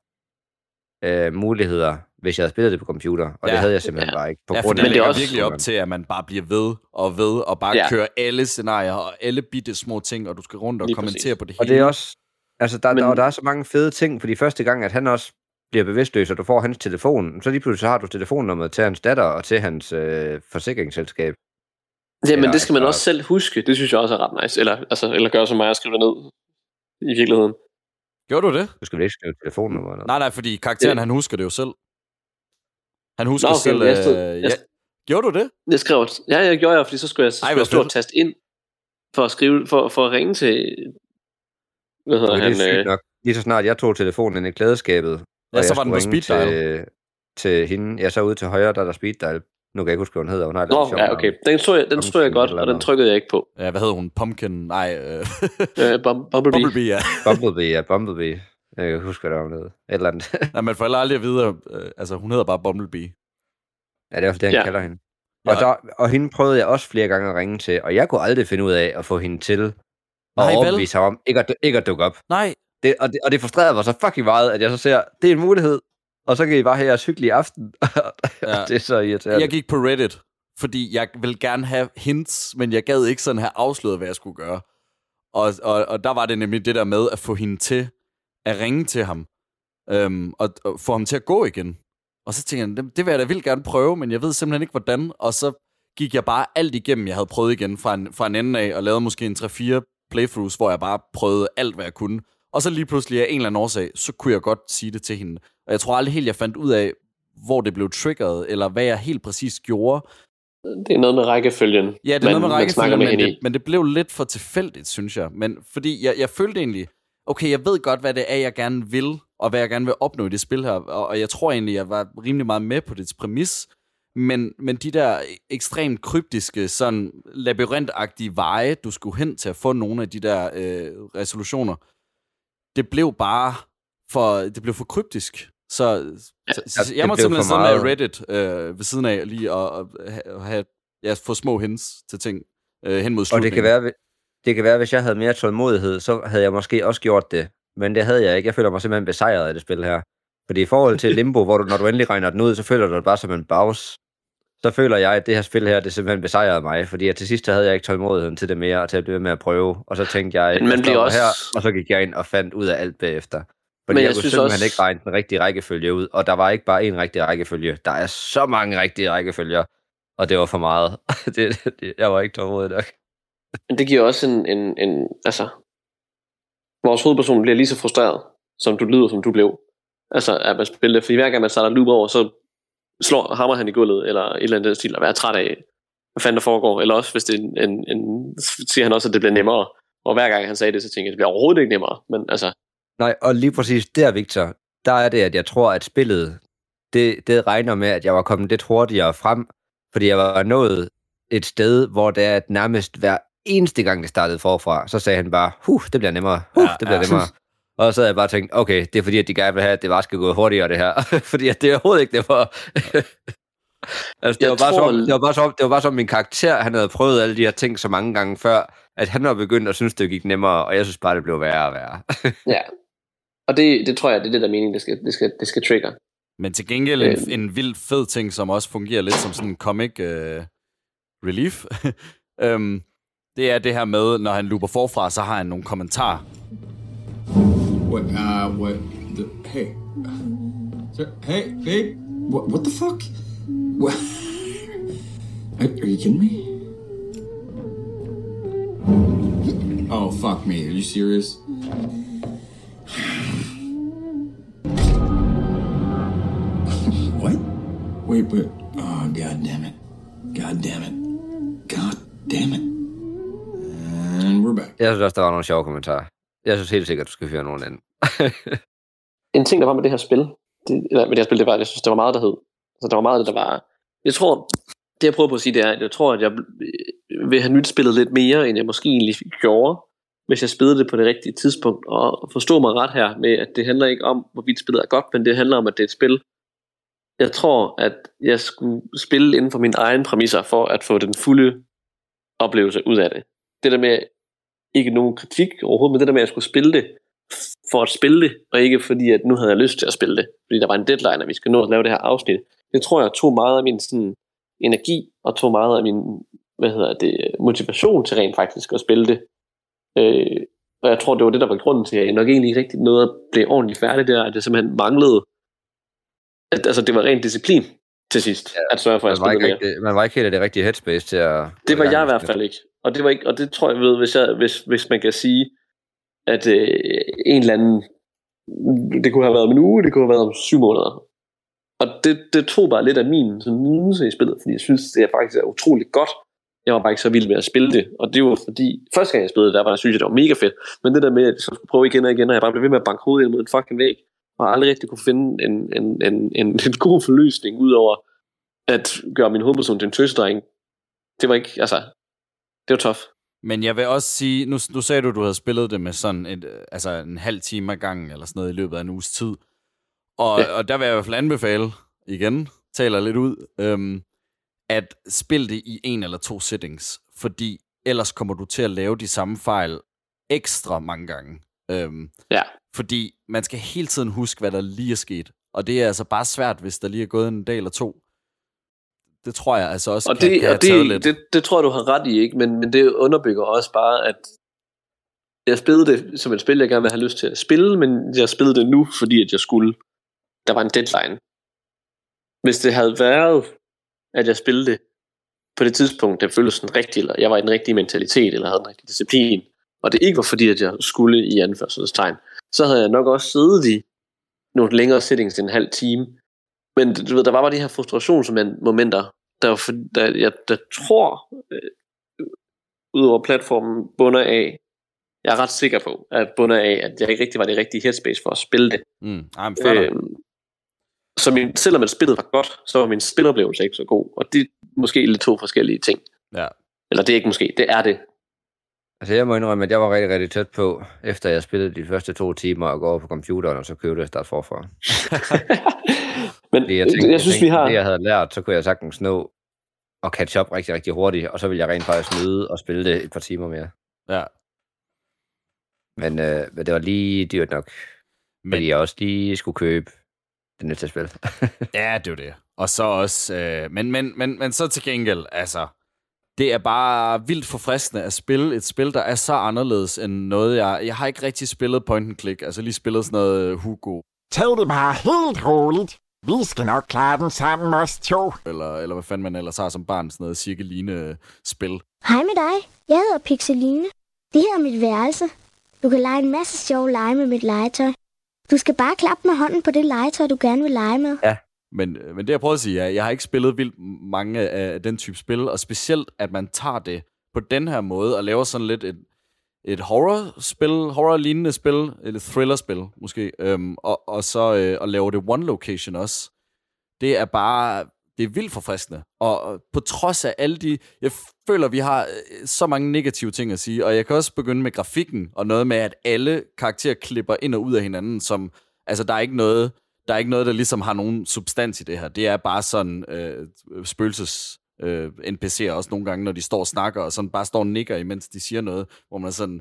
øh, muligheder, hvis jeg havde spillet det på computer. Og ja. det havde jeg simpelthen Ja. bare ikke. På ja, grund det af ligger også- virkelig op til, at man bare bliver ved og ved, og bare Ja. kører alle scenarier og alle bitte små ting, og du skal rundt og Lige kommentere præcis. på det hele. Og det er også, altså der, Men- Men... der, og der er så mange fede ting, fordi første gang, at han også bliver bevidstløs, og du får hans telefon, så lige pludselig så har du telefonnummeret til hans datter og til hans øh, forsikringsselskab. Ja, men det skal man også selv huske. Det synes jeg også er ret nice. Eller, altså, eller gøre som mig og skrive det ned i virkeligheden. Gjorde du det? Du skal vel ikke skrive telefonnummeret. Nej, nej, fordi karakteren, Ja. han husker det jo selv. Han husker Nå, okay, selv... jeg stod- øh, jeg- ja. Gjorde du det? Jeg skrev, ja, jeg gjorde jeg, fordi så skulle jeg, så Ej, skulle hvor jeg stå og fedt. taste ind for at skrive, for, for at ringe til, hvad hedder Okay, han? det er sygt Øh, nok. Lige så snart jeg tog telefonen ind i klædeskabet, Ja, og så jeg var den på speed til, til hende, jeg så ud til højre, der er der speed dial. Nu kan jeg ikke huske, hvad hun hedder. Hun har Nå, ja, okay. Den så jeg, den så jeg godt, og den trykkede jeg ikke på. Ja, hvad hed hun? Pumpkin? Nej, øh, Øh, Bum- Bumblebee. Bumblebee, ja. Bumblebee, ja, Bumblebee. Jeg kan huske, hvad der var noget. Et eller andet. Nej, man får heller aldrig at vide, øh, altså hun hedder bare Bumblebee. ja, det er også det, han Ja. kalder hende. Og, Ja. der, og hende prøvede jeg også flere gange at ringe til, og jeg kunne aldrig finde ud af at få hende til at Nej, overbevise ham om ikke at, ikke at dukke op. Nej, Det, og, det, og det frustrerede mig så fucking meget, at jeg så ser, det er en mulighed, og så kan I bare have jeres hyggelige aften. Ja. det er så irriterende. jeg gik på Reddit, fordi jeg vil gerne have hints, men jeg gad ikke sådan have afsløret, hvad jeg skulle gøre. Og, og, og der var det nemlig det der med at få hende til at ringe til ham, øhm, og, og få ham til at gå igen. Og så tænkte jeg, det, det vil jeg da vildt gerne prøve, men jeg ved simpelthen ikke, hvordan. Og så gik jeg bare alt igennem, jeg havde prøvet igen fra en, fra en ende af, og lavede måske en 3-4 playthroughs, hvor jeg bare prøvede alt, hvad jeg kunne. Og så lige pludselig af en eller anden årsag, så kunne jeg godt sige det til hende. Og jeg tror aldrig helt, jeg fandt ud af, hvor det blev triggeret, eller hvad jeg helt præcis gjorde. Det er noget med rækkefølgen. Ja, det er man, noget med rækkefølgen, med men, det, men det blev lidt for tilfældigt, synes jeg. Men fordi jeg, jeg følte egentlig, okay, jeg ved godt, hvad det er, jeg gerne vil, og hvad jeg gerne vil opnå i det spil her. Og, og jeg tror egentlig, jeg var rimelig meget med på dets præmis. Men, men de der ekstremt kryptiske, sådan labyrintagtige veje, du skulle hen til at få nogle af de der øh, resolutioner, det blev bare for, det blev for kryptisk. Så, så, så jeg må simpelthen sidde med Reddit øh, ved siden af, lige og, og have, have ja, få små hints til ting øh, hen mod Og slutningen. det kan, være, det kan være, hvis jeg havde mere tålmodighed, så havde jeg måske også gjort det. Men det havde jeg ikke. Jeg føler mig simpelthen besejret af det spil her. Fordi i forhold til Limbo, hvor du, når du endelig regner den ud, så føler du dig bare som en bags. så føler jeg, at det her spil her, det simpelthen besejrede mig, fordi at til sidst havde jeg ikke tålmodigheden til det mere, og til at blive med at prøve, og så tænkte jeg, man jeg bliver også- her, og så gik jeg ind og fandt ud af alt bagefter. Fordi Men jeg, jeg kunne synes simpelthen også- ikke regne den rigtige rækkefølge ud, og der var ikke bare én rigtig rækkefølge, der er så mange rigtige rækkefølger, og det var for meget. det, det, jeg var ikke tålmodig nok. Men det giver også en, en, en altså, vores hovedperson bliver lige så frustreret, som du lyder, som du blev. Altså, at man spiller det, fordi hver gang man starter loop over, så slår, hammer han i gulvet, eller et eller andet stil, og være træt af, hvad fanden der foregår. Eller også, hvis det er en, en, en, siger han også, at det bliver nemmere. Og hver gang han sagde det, så tænkte jeg, at det bliver overhovedet ikke nemmere. Men altså, Nej, og lige præcis der, Victor, der er det, at jeg tror, at spillet, det, det regner med, at jeg var kommet lidt hurtigere frem, fordi jeg var nået et sted, hvor det er at nærmest hver eneste gang, det startede forfra, så sagde han bare, huh, det bliver nemmere, huh, Ja, det bliver ja. nemmere. Og så havde jeg bare tænkt, okay, det er fordi, at de gerne vil have, at det bare skal gå hurtigere, det her. fordi at det er overhovedet ikke nemmere. altså, det, Jeg var bare tror- som, det, var bare som, det var bare som min karakter, han havde prøvet alle de her ting så mange gange før, at han var begyndt at synes, det gik nemmere, og jeg synes bare, det blev værre og værre. ja. Og det, det tror jeg, det er det, der er meningen, det skal, det skal, det skal trigge. Men til gengæld en, Øh. en vild fed ting, som også fungerer lidt som sådan en comic uh, relief, um, det er det her med, når han luber forfra, så har han nogle kommentarer. What, uh, what, the, hey. so, hey, babe, what, what the fuck? What? Are, are you kidding me? Oh, fuck me, are you serious? what? Wait, but, oh, god damn it. God damn it. God damn it. And we're back. Jeg synes også, der var nogle sjove kommentarer. Jeg synes helt sikkert, du skal høre nogen anden. en ting, der var med det her spil, det, eller med det her spil, det var, at jeg synes, der var meget, der hed. Så der var meget det, der var... Jeg tror, det jeg prøver på at sige, det er, at jeg tror, at jeg vil have nyt spillet lidt mere, end jeg måske egentlig gjorde, hvis jeg spillede det på det rigtige tidspunkt. Og forstå mig ret her med, at det handler ikke om, hvorvidt spillet er godt, men det handler om, at det er et spil. Jeg tror, at jeg skulle spille inden for mine egne præmisser, for at få den fulde oplevelse ud af det. Det der med, ikke nogen kritik overhovedet, men det der med, at jeg skulle spille det, for at spille det, og ikke fordi, at nu havde jeg lyst til at spille det, fordi der var en deadline, at vi skal nå at lave det her afsnit. Det tror jeg tog meget af min sådan, energi, og tog meget af min hvad hedder det, motivation til rent faktisk at spille det. Øh, og jeg tror, det var det, der var grunden til, at jeg nok egentlig ikke rigtig nåede at blive ordentligt færdig der, at jeg simpelthen manglede, at, altså det var rent disciplin til sidst, ja, at sørge for, at man, var ikke rigtig, man var ikke helt i det rigtige headspace til at... Det var jeg i hvert fald ikke. Og det var ikke, og det tror jeg ved, hvis, jeg, hvis, hvis man kan sige, at øh, en eller anden, det kunne have været om en uge, det kunne have været om syv måneder. Og det, det tog bare lidt af min sådan, nydelse i spillet, fordi jeg synes, det er faktisk er utroligt godt. Jeg var bare ikke så vild med at spille det, og det var fordi, første gang jeg spillede, der var jeg synes, jeg, det var mega fedt. Men det der med, at jeg så skulle prøve igen og igen, og jeg bare blev ved med at banke hovedet ind mod en fucking væg, og aldrig rigtig kunne finde en, en, en, en, en god forløsning, udover at gøre min hovedperson til en tøsedreng. Det var ikke, altså, det var tough. Men jeg vil også sige, nu, nu sagde du, at du havde spillet det med sådan et, øh, altså en halv time ad gangen, eller sådan noget i løbet af en uges tid. Og, ja. og der vil jeg i hvert fald anbefale, igen, taler lidt ud, øhm, at spil det i en eller to settings, fordi ellers kommer du til at lave de samme fejl ekstra mange gange. Øhm, ja. Fordi man skal hele tiden huske, hvad der lige er sket. Og det er altså bare svært, hvis der lige er gået en dag eller to. Det tror jeg altså også og kan, det, kan og det, lidt. Det, det tror jeg, du har ret i, ikke? Men, men det underbygger også bare, at jeg spillede det som et spil, jeg gerne vil have lyst til at spille, men jeg spillede det nu, fordi at jeg skulle. Der var en deadline. Hvis det havde været, at jeg spillede det på det tidspunkt, det føltes sådan rigtigt, eller jeg var i den rigtige mentalitet, eller havde en rigtig disciplin, og det ikke var fordi, at jeg skulle i anførselstegn, så havde jeg nok også siddet i nogle længere settings end en halv time. Men du ved, der var bare de her frustrationsmomenter, der, for, der, jeg der tror, øh, udover platformen, bunder af, jeg er ret sikker på, at bunder af, at jeg ikke rigtig var det rigtige headspace for at spille det. Mm, I'm fair øh, så min, selvom spillet var godt, så var min spiloplevelse ikke så god. Og det er måske lidt to forskellige ting. Ja. Eller det er ikke måske, det er det. Altså jeg må indrømme, at jeg var rigtig, rigtig tæt på, efter jeg spillede de første to timer, og gå over på computeren, og så købe det og starte forfra. Men jeg, tænkte, jeg synes, vi har... Det, jeg havde lært, så kunne jeg sagtens nå og catch up rigtig, rigtig hurtigt, og så ville jeg rent faktisk nyde og spille det et par timer mere. Ja. Men, øh, men det var lige dyrt nok. Men... Fordi jeg også lige skulle købe det næste spil. Ja, det jo det. Og så også... Øh, men, men, men, men så til gengæld, altså... Det er bare vildt forfriskende at spille et spil, der er så anderledes end noget, jeg... Jeg har ikke rigtig spillet point and click. Altså lige spillet sådan noget Hugo. Tag det bare helt roligt. Vi skal nok klare den sammen, os to. Eller, eller hvad fanden man ellers har som barn. Sådan noget cirkeline-spil. Hej med dig. Jeg hedder Pixeline. Det her er mit værelse. Du kan lege en masse sjove lege med mit legetøj. Du skal bare klappe med hånden på det legetøj, du gerne vil lege med. Ja. Men, øh, men det jeg prøver at sige er, jeg har ikke spillet vildt mange af den type spil, og specielt at man tager det på den her måde og laver sådan lidt et, et horror-spil, horror-lignende spil, eller thriller-spil måske, øhm, og, og så øh, og lave det one location også. Det er bare, det er vildt forfriskende. Og, på trods af alle de, jeg føler, vi har øh, så mange negative ting at sige, og jeg kan også begynde med grafikken, og noget med, at alle karakterer klipper ind og ud af hinanden, som, altså der er ikke noget, der er ikke noget, der ligesom har nogen substans i det her. Det er bare sådan øh, spøgelses øh, NPC'er også nogle gange, når de står og snakker, og sådan bare står og nikker, imens de siger noget, hvor man sådan,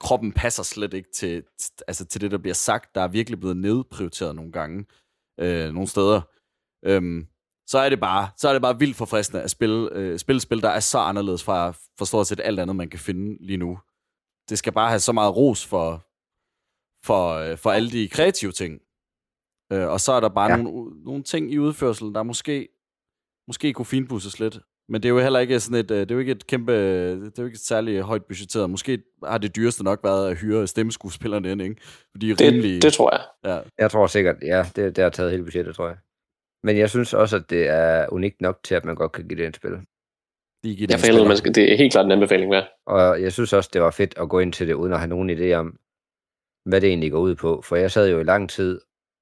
kroppen passer slet ikke til, altså til det, der bliver sagt. Der er virkelig blevet nedprioriteret nogle gange, øh, nogle steder. Øhm, så er det bare, så er det bare vildt forfriskende at spille, øh, spille spil, der er så anderledes fra, for stort set alt andet, man kan finde lige nu. Det skal bare have så meget ros for, for, øh, for alle de kreative ting. Øh, og så er der bare ja. nogle, nogle ting i udførselen, der måske, måske kunne finpudses lidt. Men det er jo heller ikke sådan et, øh, det er jo ikke et kæmpe, det er jo ikke et særligt højt budgetteret. Måske har det dyreste nok været at hyre stemmeskuespillerne ind, ikke? Fordi det, rimelige, det tror jeg. Ja. Jeg tror sikkert, ja, det, det har taget hele budgettet, tror jeg. Men jeg synes også, at det er unikt nok til, at man godt kan give det et spil. De giver Ja, for helvede, man skal, det er helt klart en anbefaling værd. Og jeg synes også, det var fedt at gå ind til det, uden at have nogen idé om, hvad det egentlig går ud på. For jeg sad jo i lang tid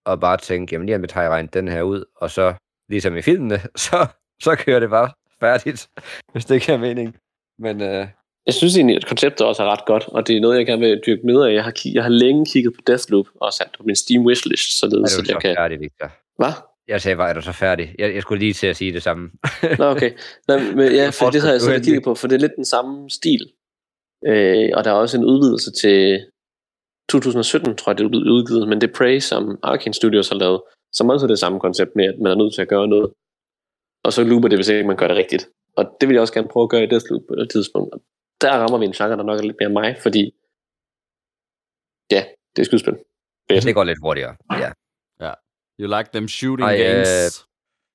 og bare tænkte, jamen lige om jeg tager regnet den her ud, og så, ligesom i filmene, så, så kører det bare færdigt, hvis det ikke er mening. Men øh, Jeg synes egentlig, at konceptet også er ret godt, og det er noget, jeg gerne vil dyrke med af. Jeg har, jeg har længe kigget på Deathloop og sat på min Steam wishlist, er således du at jeg så kan... færdig, Victor? Hvad? Jeg sagde bare, er du så færdig? Jeg, jeg skulle lige til at sige det samme. Nå, okay. Nej, men ja, for det har jeg så kigget på, for det er lidt den samme stil. Øh, og der er også en udvidelse til 2017, tror jeg, det er blevet udgivet, men det er Prey, som Arkane Studios har lavet, som også er det samme koncept med, at man er nødt til at gøre noget. Og så looper det, hvis ikke man gør det rigtigt. Og det vil jeg også gerne prøve at gøre i Deathloop på et tidspunkt. Og der rammer vi en genre, der nok er lidt mere mig, fordi ja, det er skydespil. Det går lidt hurtigere, ja. Ja. You like them shooting Ej, games. øh,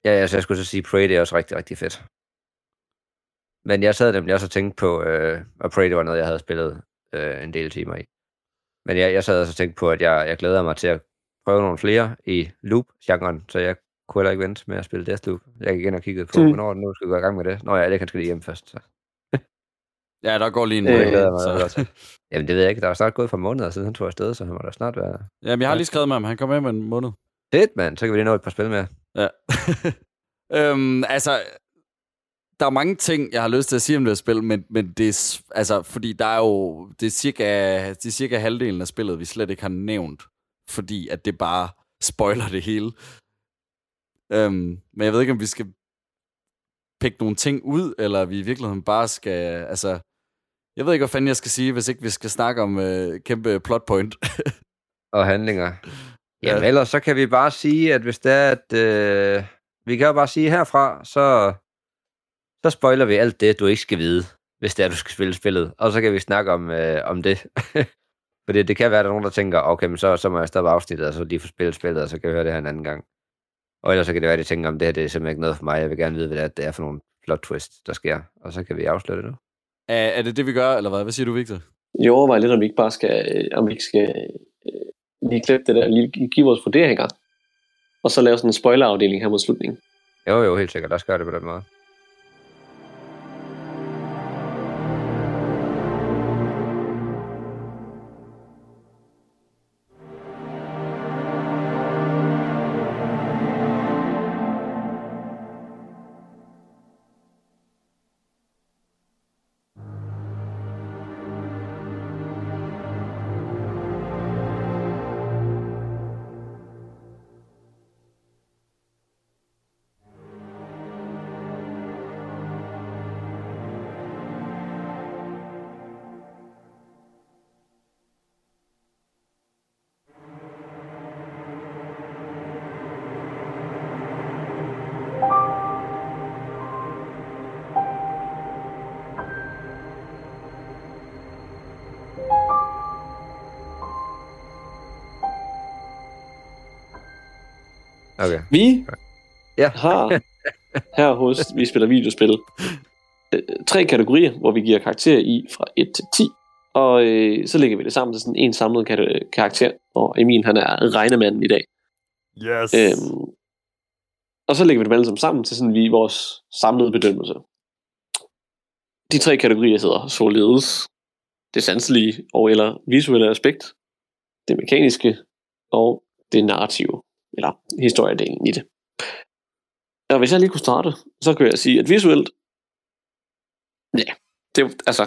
ja, altså, jeg skulle så sige, Prey det er også rigtig, rigtig fedt. Men jeg sad nemlig også og tænkte på, øh, og Prey det var noget, jeg havde spillet øh, en del timer i. Men jeg, jeg sad også og tænkte på, at jeg, jeg glæder mig til at prøve nogle flere i loop-genren, så jeg kunne heller ikke vente med at spille Deathloop. Jeg gik ind og kiggede på, Mm. hvornår nu skal vi gå i gang med det. Nå ja, det kan skal lige hjem først. Så. Ja, der går lige en... Øh, glæder jeg mig så- også. Jamen det ved jeg ikke, der er snart gået for måneder siden, han tog afsted, så han må da snart være... Jamen, jeg har lige skrevet med ham. Han kommer med om en måned. Fedt, mand. Så kan vi lige nå et par spil med. Ja. øhm, altså, der er mange ting, jeg har lyst til at sige om det her spil, men, men det er, altså, fordi der er jo, det er, cirka, det er cirka halvdelen af spillet, vi slet ikke har nævnt, fordi at det bare spoiler det hele. Øhm, men jeg ved ikke, om vi skal pikke nogle ting ud, eller vi i virkeligheden bare skal, altså, jeg ved ikke, hvad fanden jeg skal sige, hvis ikke vi skal snakke om øh, kæmpe plot point. og handlinger. Jamen ellers så kan vi bare sige, at hvis det er, at øh, vi kan jo bare sige herfra, så, så spoiler vi alt det, du ikke skal vide, hvis det er, du skal spille spillet. Og så kan vi snakke om, øh, om det. Fordi det kan være, at der er nogen, der tænker, okay, men så, så må jeg stoppe afsnittet, og så lige få spillet spillet, og så kan vi høre det her en anden gang. Og ellers så kan det være, at de tænker, om det her det er simpelthen ikke noget for mig. Jeg vil gerne vide, hvad det er, det er for nogle plot twists, der sker. Og så kan vi afsløre det nu. Er, er det det, vi gør, eller hvad? Hvad siger du, Victor? Jeg overvejer lidt, om vi ikke bare skal, øh, om vi ikke skal øh, lige klippe det der, lige give vores vurderinger, og så lave sådan en spoilerafdeling her mod slutningen. Jo, jo, helt sikkert. Lad os gøre det på den måde. Vi ja. har her hos Vi Spiller Videospil øh, tre kategorier, hvor vi giver karakter i fra 1 til 10. Og øh, så lægger vi det sammen til sådan en samlet kar- karakter. Og Emil, han er regnemanden i dag. Yes. Øhm, og så lægger vi dem alle sammen sammen til sådan vi vores samlede bedømmelse. De tre kategorier hedder således det sanselige og eller visuelle aspekt, det mekaniske og det narrative, eller historiedelen i det. Og hvis jeg lige kunne starte, så kan jeg sige, at visuelt, ja, det er altså,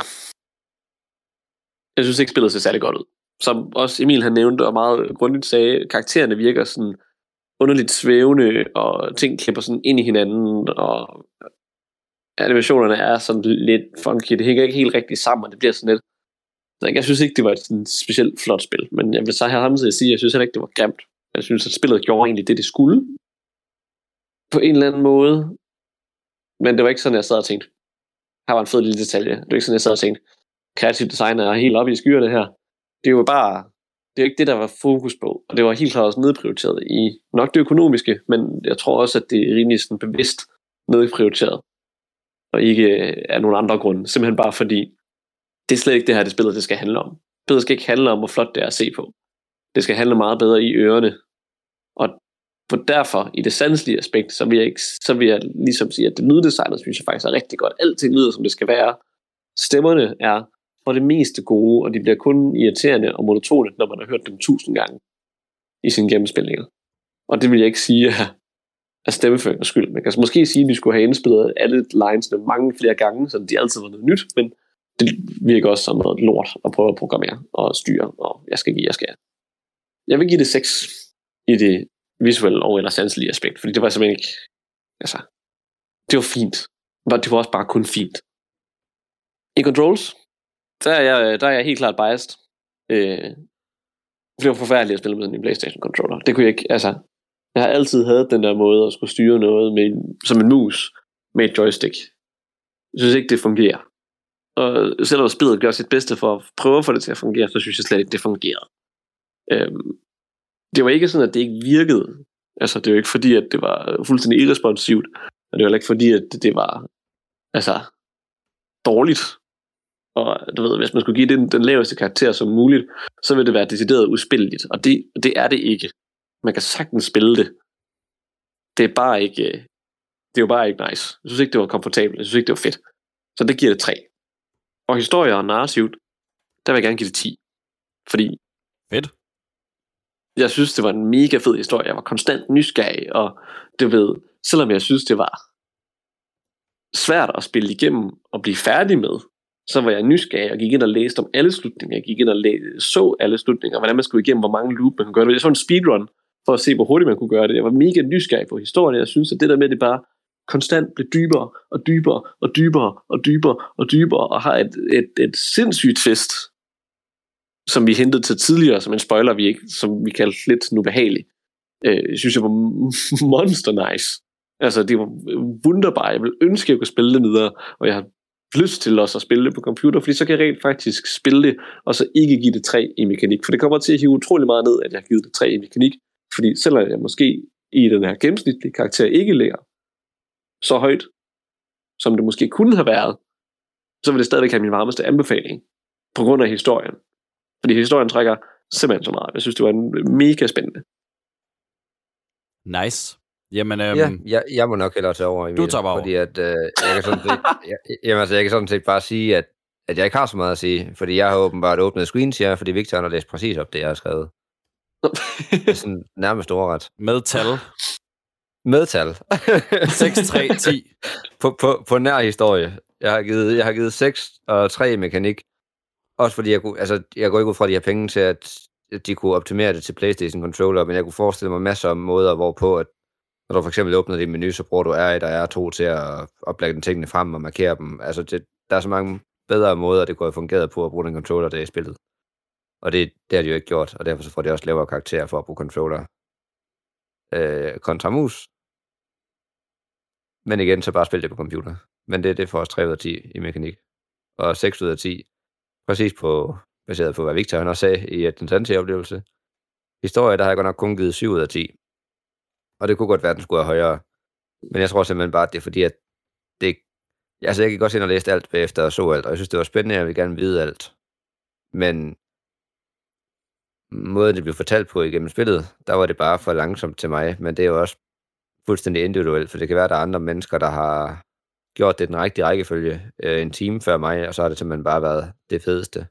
jeg synes ikke, spillet ser særlig godt ud. Som også Emil han nævnte og meget grundigt sagde, karaktererne virker sådan underligt svævende, og ting klipper sådan ind i hinanden, og animationerne er sådan lidt funky. Det hænger ikke helt rigtigt sammen, og det bliver sådan lidt... Så jeg synes ikke, det var et sådan specielt flot spil, men jeg vil så her samtidig sige, at jeg synes heller ikke, det var grimt. Jeg synes, at spillet gjorde egentlig det, det skulle. På en eller anden måde. Men det var ikke sådan, jeg sad og tænkte, her var en fed lille detalje. Det var ikke sådan, jeg sad og tænkte, kreativ design er helt oppe i skyerne her. Det er jo bare, det er ikke det, der var fokus på. Og det var helt klart også nedprioriteret i nok det økonomiske, men jeg tror også, at det er rimelig sådan bevidst nedprioriteret. Og ikke øh, af nogen andre grunde. Simpelthen bare fordi, det er slet ikke det her, det spillet det skal handle om. Spillet skal ikke handle om, hvor flot det er at se på. Det skal handle meget bedre i ørerne. Og for derfor, i det sanselige aspekt, så vil jeg, ikke, så vil jeg ligesom sige, at det lyddesignet synes jeg faktisk er rigtig godt. Alting lyder, som det skal være. Stemmerne er for det meste gode, og de bliver kun irriterende og monotone, når man har hørt dem tusind gange i sine gennemspilninger. Og det vil jeg ikke sige er, er stemmeføringens skyld. Man kan altså måske sige, at de skulle have indspillet alle linesene mange flere gange, så de altid var noget nyt, men det virker også som noget lort at prøve at programmere og styre, og jeg skal give, jeg skal. Jeg vil give det 6 i det visuelle og eller sanselige aspekt, fordi det var simpelthen ikke, altså, det var fint. Men det var også bare kun fint. I controls, der er jeg, der er jeg helt klart biased. Øh, det var forfærdeligt at spille med en Playstation controller. Det kunne jeg ikke, altså, jeg har altid havde den der måde at skulle styre noget med, som en mus med et joystick. Jeg synes ikke, det fungerer. Og selvom spillet gør sit bedste for at prøve at få det til at fungere, så synes jeg slet ikke, det fungerer. Øhm, det var ikke sådan, at det ikke virkede. Altså, det er ikke fordi, at det var fuldstændig irresponsivt. Og det var heller ikke fordi, at det var altså, dårligt. Og du ved, hvis man skulle give den, den laveste karakter som muligt, så ville det være decideret uspilleligt. Og det, det er det ikke. Man kan sagtens spille det. Det er bare ikke, det er jo bare ikke nice. Jeg synes ikke, det var komfortabelt. Jeg synes ikke, det var fedt. Så det giver det 3. Og historie og narrativt, der vil jeg gerne give det 10. Fordi jeg synes, det var en mega fed historie. Jeg var konstant nysgerrig, og du ved, selvom jeg synes, det var svært at spille igennem og blive færdig med, så var jeg nysgerrig og gik ind og læste om alle slutninger. Jeg gik ind og læ- så alle slutninger, hvordan man skulle igennem, hvor mange loop man kunne gøre det. Jeg så en speedrun for at se, hvor hurtigt man kunne gøre det. Jeg var mega nysgerrig på historien. Jeg synes, at det der med, at det bare konstant blev dybere og dybere og dybere og dybere og dybere og har et, et, et sindssygt twist, som vi hentede til tidligere, som en spoiler, vi ikke, som vi kaldte lidt nu behagelig, øh, synes jeg var monster nice. Altså, det var wunderbar. Jeg vil ønske, at jeg kunne spille det videre, og jeg har lyst til også at spille det på computer, fordi så kan jeg rent faktisk spille det, og så ikke give det 3 i mekanik. For det kommer til at hive utrolig meget ned, at jeg har givet det 3 i mekanik, fordi selvom jeg måske i den her gennemsnitlige karakter ikke lærer så højt, som det måske kunne have været, så vil det stadigvæk have min varmeste anbefaling, på grund af historien. Fordi historien trækker simpelthen så meget. Jeg synes, det var en mega spændende. Nice. Jamen, øhm, Ja, jeg, jeg må nok hellere tage over, Emil. Du tager bare over. Fordi at, øh, jeg, kan sådan set, jeg, jamen, altså, jeg kan sådan set bare sige, at, at jeg ikke har så meget at sige. Fordi jeg har åbenbart åbnet screenshare, fordi Victor har læst præcis op det, jeg har skrevet. Det er sådan nærmest overret. Med tal. Med tal. 6, 3, 10. på, på, på nær historie. Jeg har givet, jeg har givet 6 og 3 i mekanik. Også fordi jeg kunne, altså, jeg går ikke ud fra, at de har penge til, at de kunne optimere det til PlayStation controller, men jeg kunne forestille mig masser af måder, hvorpå, at når du for eksempel åbner din menu, så bruger du R1 og R2 til at oplægge tingene frem og markere dem. Altså, det, der er så mange bedre måder, det kunne have fungeret på at bruge den controller, det er i spillet. Og det, det har de jo ikke gjort, og derfor så får de også lavere karakterer for at bruge controller øh, kontra mus. Men igen, så bare spil det på computer. Men det, det får også 3 ud af 10 i mekanik. Og 6 ud af 10, præcis på, baseret på, hvad Victor han også sagde i øh, den sandtige oplevelse. Historie, der har jeg godt nok kun givet 7 ud af 10. Og det kunne godt være, at den skulle være højere. Men jeg tror simpelthen bare, at det er fordi, at det... Altså, jeg kan godt se, og læste alt bagefter og så alt, og jeg synes, det var spændende, jeg vil gerne vide alt. Men måden, det blev fortalt på igennem spillet, der var det bare for langsomt til mig. Men det er jo også fuldstændig individuelt, for det kan være, at der er andre mennesker, der har gjort det den rigtige rækkefølge øh, en time før mig, og så har det simpelthen bare været det fedeste.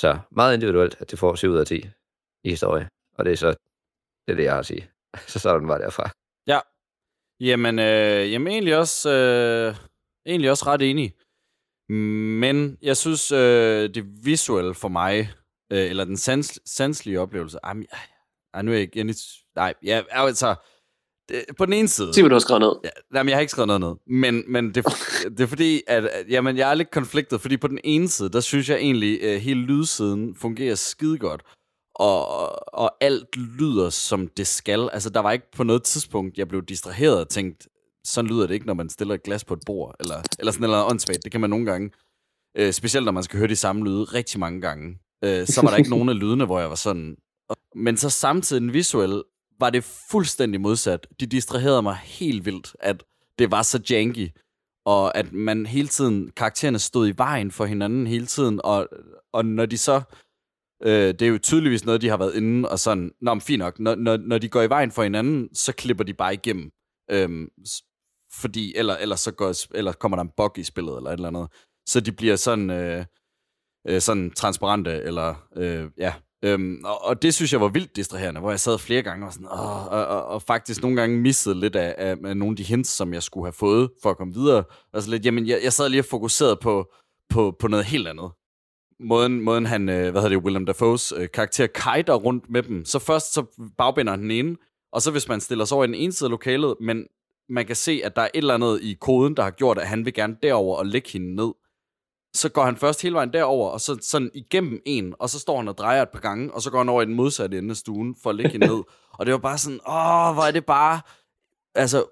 Så meget individuelt, at det får 7 ud af 10 i historie. Og det er så det, er det jeg har at sige. så sådan var derfra. Ja. Jamen, øh, jamen egentlig også, øh, egentlig også ret enig. Men jeg synes, øh, det visuelle for mig, øh, eller den sans, sanselige oplevelse, ej, ej, nu er jeg igen Nej, ja, altså, det, på den ene side... Sig, hvad du har skrevet ned. Ja, jamen, jeg har ikke skrevet noget ned. Men, men det, det er fordi, at, at jamen, jeg er lidt konfliktet, fordi på den ene side, der synes jeg egentlig, at hele lydsiden fungerer skide godt. Og, og alt lyder, som det skal. Altså, der var ikke på noget tidspunkt, jeg blev distraheret og tænkt, sådan lyder det ikke, når man stiller et glas på et bord, eller, eller sådan noget åndssvagt. Det kan man nogle gange. Øh, specielt når man skal høre de samme lyde rigtig mange gange. Øh, så var der ikke nogen af lydene, hvor jeg var sådan... Men så samtidig den visuelle var det fuldstændig modsat. De distraherede mig helt vildt, at det var så janky, og at man hele tiden, karaktererne stod i vejen for hinanden hele tiden, og, og når de så, øh, det er jo tydeligvis noget, de har været inde, og sådan, nå, men fint nok, når, når, når de går i vejen for hinanden, så klipper de bare igennem, øhm, fordi, eller, eller så går, eller kommer der en bug i spillet, eller et eller andet, så de bliver sådan, øh, øh, sådan transparente, eller, øh, ja, Øhm, og, og det synes jeg var vildt distraherende, hvor jeg sad flere gange og, sådan, åh, og, og, og faktisk nogle gange missede lidt af, af, af nogle af de hints, som jeg skulle have fået for at komme videre. Altså lidt, jamen, jeg, jeg sad lige og fokuseret på, på, på noget helt andet. Måden, måden han, øh, hvad hedder det, William Dafoes øh, karakter kajter rundt med dem. Så først så bagbinder han den ene, og så hvis man stiller sig over i den ene side af lokalet, men man kan se, at der er et eller andet i koden, der har gjort, at han vil gerne derover og lægge hende ned så går han først hele vejen derover og så sådan igennem en, og så står han og drejer et par gange, og så går han over i den modsatte ende af stuen for at ligge ned. og det var bare sådan, åh, hvor er det bare... Altså,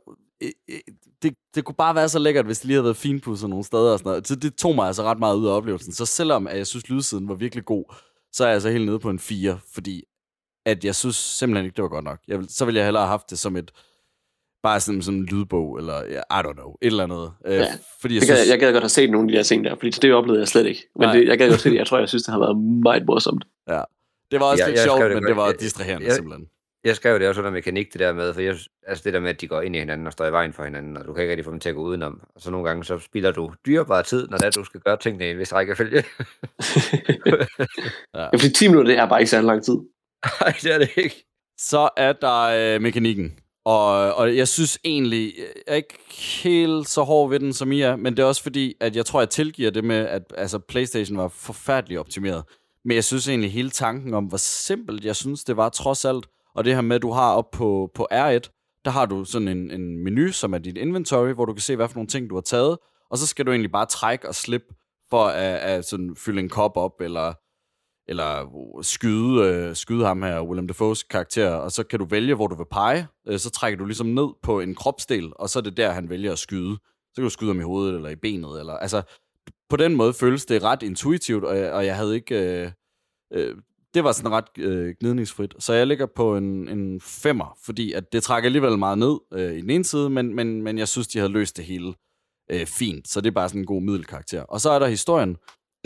det, det kunne bare være så lækkert, hvis det lige havde været finpudset nogle steder og sådan noget. Så det tog mig altså ret meget ud af oplevelsen. Så selvom at jeg synes, lydsiden var virkelig god, så er jeg altså helt nede på en 4, fordi at jeg synes simpelthen ikke, det var godt nok. Jeg vil, så ville jeg hellere have haft det som et Bare sådan, sådan en lydbog, eller I don't know, et eller andet. Øh, ja. fordi jeg, jeg, synes... gad, jeg gad godt have set nogle af de der ting der, fordi det oplevede jeg slet ikke. Men det, jeg gad godt se det, jeg tror, jeg synes, det har været meget morsomt. Ja, det var også ja, lidt sjovt, det men det var distraherende jeg, simpelthen. Jeg skrev det også under mekanik, det der med, for jeg, altså det der med, at de går ind i hinanden og står i vejen for hinanden, og du kan ikke rigtig få dem til at gå udenom. Og så nogle gange, så spilder du dyrebare tid, når det er, du skal gøre tingene i en vis rækkefølge. ja. ja, fordi 10 minutter, det er bare ikke så lang tid. Nej, det er det ikke. Så er der øh, mekanikken. Og, og jeg synes egentlig, jeg er ikke helt så hård ved den, som I er, men det er også fordi, at jeg tror, jeg tilgiver det med, at altså, Playstation var forfærdeligt optimeret. Men jeg synes egentlig hele tanken om, hvor simpelt jeg synes, det var trods alt, og det her med, at du har op på, på R1, der har du sådan en, en menu, som er dit inventory, hvor du kan se, hvad for nogle ting, du har taget, og så skal du egentlig bare trække og slippe for at, at sådan fylde en kop op, eller eller øh, skyde, øh, skyde ham her, Willem Dafoe's karakter, og så kan du vælge, hvor du vil pege. Øh, så trækker du ligesom ned på en kropsdel, og så er det der, han vælger at skyde. Så kan du skyde ham i hovedet eller i benet. Eller, altså, på den måde føles det ret intuitivt, og jeg, og jeg havde ikke... Øh, øh, det var sådan ret øh, gnidningsfrit. Så jeg ligger på en, en femmer, fordi at det trækker alligevel meget ned øh, i den ene side, men, men, men jeg synes, de havde løst det hele øh, fint. Så det er bare sådan en god middelkarakter. Og så er der historien,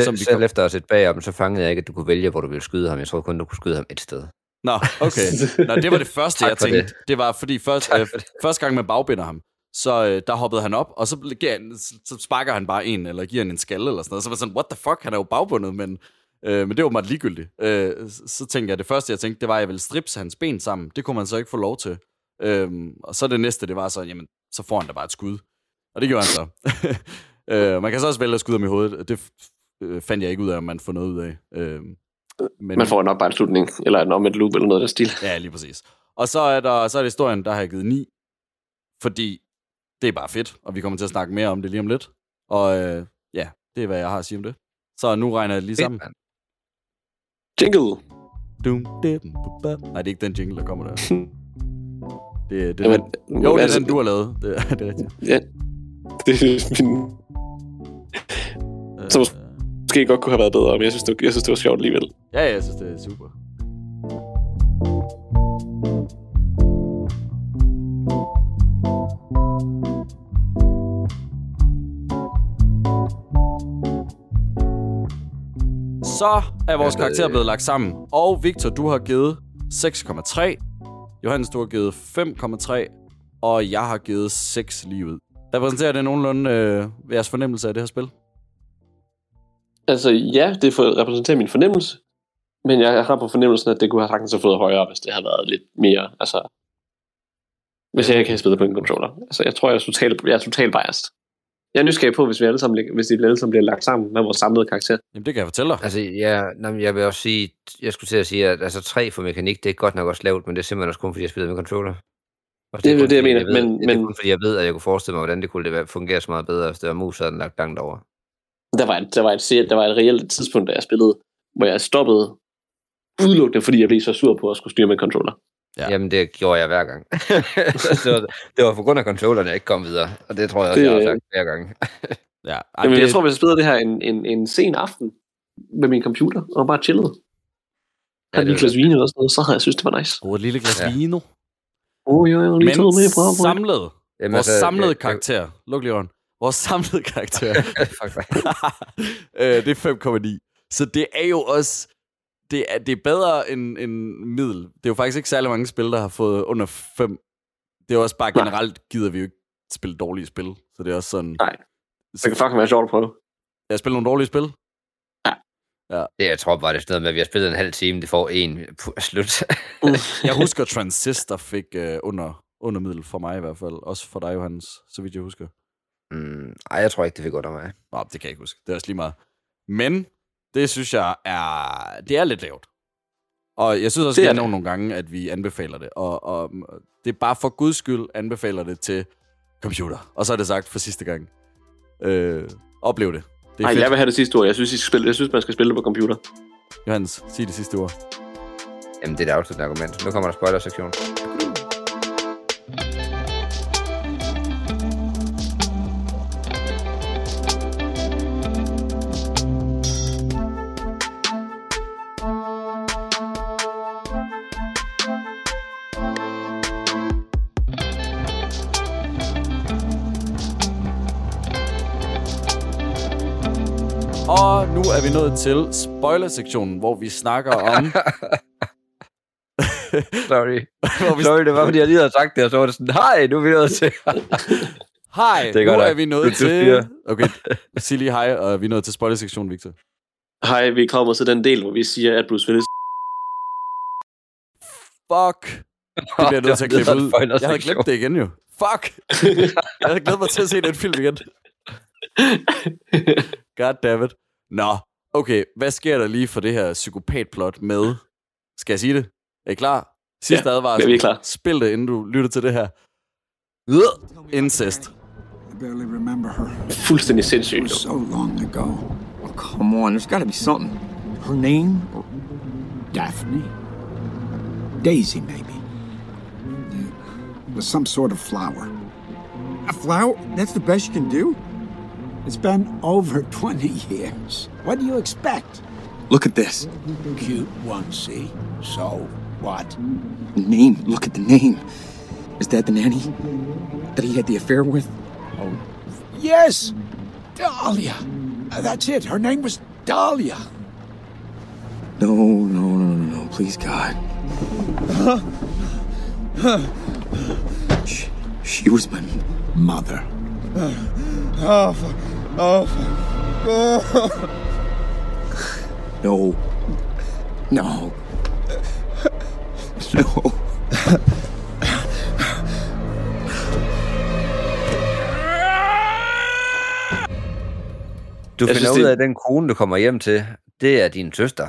som Selv kom... efter at sætte bagom, så fangede jeg ikke, at du kunne vælge, hvor du ville skyde ham. Jeg tror kun, du kunne skyde ham et sted. Nå, okay. Nå, det var det første, jeg tænkte. Det. det var, fordi først, øh, første gang man bagbinder ham, så øh, der hoppede han op, og så, så sparker han bare en, eller giver han en skalle, eller sådan noget. Så var sådan, what the fuck, han er jo bagbundet, men, øh, men det var meget ligegyldigt. Øh, så tænkte jeg, det første, jeg tænkte, det var, at jeg ville stripse hans ben sammen. Det kunne man så ikke få lov til. Øh, og så det næste, det var så, jamen, så får han da bare et skud. Og det gjorde han så. øh, man kan så også vælge at skyde ham i hovedet. Det øh, fandt jeg ikke ud af, om man får noget ud af. Øh, men, man får en slutning, eller en omvendt loop, eller noget der stil. Ja, lige præcis. Og så er der så er det historien, der har jeg givet 9, fordi det er bare fedt, og vi kommer til at snakke mere om det lige om lidt. Og øh, ja, det er, hvad jeg har at sige om det. Så nu regner jeg lige sammen. Jingle! Dum, dim, Nej, det er ikke den jingle, der kommer der. Det, det, Jamen, den, jo, det er altså, den, du har lavet. Det, det er rigtigt. Ja, det er min som måske godt kunne have været bedre, men jeg synes, det, jeg synes, det var sjovt alligevel. Ja, jeg synes, det er super. Så er vores ja, karakter blevet lagt sammen. Og Victor, du har givet 6,3. Johannes, du har givet 5,3. Og jeg har givet 6 lige ud. Repræsenterer det nogenlunde øh, jeres fornemmelse af det her spil? Altså, ja, det for, repræsenterer min fornemmelse. Men jeg har på fornemmelsen, at det kunne have sagtens have fået højere, hvis det havde været lidt mere, altså... Hvis jeg ikke havde spillet på en controller. Altså, jeg tror, jeg er totalt, jeg er totalt biased. Jeg er nysgerrig på, hvis vi alle sammen, hvis de alle sammen bliver lagt sammen med vores samlede karakter. Jamen, det kan jeg fortælle dig. Altså, ja, nej, jeg vil også sige, jeg skulle til at sige, at altså, 3 for mekanik, det er godt nok også lavt, men det er simpelthen også kun, fordi jeg spiller med controller. Og Det er kun, det, jeg mener, ved, men- det er men- kun, fordi jeg ved, at jeg kunne forestille mig, hvordan det kunne det fungere så meget bedre, hvis det var mus, havde den lagt langt over. Der var, et, der, var et, der var et reelt tidspunkt, da jeg spillede, hvor jeg stoppede udelukkende, fordi jeg blev så sur på at skulle styre med controller. Ja. Jamen, det gjorde jeg hver gang. det, var, det var på grund af controllerne, jeg ikke kom videre. Og det tror jeg også, Det- jeg har sagt flere gange. Ja, Ej, Jamen, det... Jeg tror, hvis jeg spillede det her en, en, en sen aften med min computer, og bare chillede, Ja, havde et glas vin eller sådan noget, så havde jeg synes, det var nice. Og et lille glas Ja. vino. Oh, jo, jo, lige Men med fra samlet, Jamen, vores altså, samlede jeg- jeg- karakter, luk lige. Vores samlede karakter, øh, det er 5,9. Så det er jo også, det er, det er bedre end, end middel. Det er jo faktisk ikke særlig mange spil, der har fået under 5. Det er også bare Nej. generelt, gider vi jo ikke spille dårlige spil. Så det er også sådan... Nej. Det kan fucking være sjovt at prøve. Jeg spiller nogle dårlige spil. Det, jeg tror bare, det er sådan noget med, at vi har spillet en halv time, det får en på slut. Jeg husker, Transistor fik øh, under, under middel for mig i hvert fald. Også for dig, Johannes, så vidt jeg husker. Mm, ej, jeg tror ikke, det fik under mig. Nå, det kan jeg ikke huske. Det er også lige meget. Men det synes jeg er... Det er lidt lavt. Og jeg synes også, Det det er det. nogle gange, at vi anbefaler det. Og, og det er bare for guds skyld anbefaler det til computer. Og så er det sagt for sidste gang. Øh, oplev det. Det er Nej, fedt. jeg vil have det sidste ord. Jeg synes, I skal spille, jeg synes man skal spille det på computer. Johannes, sig det sidste ord. Jamen, det er et afsluttende argument. Nu kommer der spoiler-sektion. Vi nået til spoiler-sektionen, hvor vi snakker om... Sorry. hvor vi Sorry, det var, fordi jeg lige havde sagt det, og så var det sådan, hej, nu er vi nået til. Hej, Det er nu er vi nået du til... Okay, sig lige hej, og vi er nået til spoiler-sektionen, Victor. Hej, vi kommer til den del, hvor vi siger, at Bruce Willis... Fuck. Det bliver jeg nødt til at klippe ud. Jeg havde glemt det igen jo. Fuck. jeg havde glædet mig til at se den film igen. God damn it. Nå, okay. Hvad sker der lige for det her psykopatplot med... Skal jeg sige det? Er I klar? Sidste Ja, advarsel. vi er klar. Spil det, inden du lytter til det her. Incest. I barely remember her. Fuldstændig It sindssygt. was so long ago. Oh, come on. There's got to be something. Her name? Daphne? Daisy, maybe. It was some sort of flower. A flower? That's the best you can do? It's been over 20 years. What do you expect? Look at this. Cute one, see? So, what? Name. Look at the name. Is that the nanny that he had the affair with? Oh, yes! Dahlia! Uh, That's it. Her name was Dahlia. No, no, no, no, no. Please, God. Huh? she, she was my Mother. Oh, fuck. Oh, fuck. Oh. No. No. No. Du Jeg finder synes, ud af, at den kone, du kommer hjem til, det er din søster.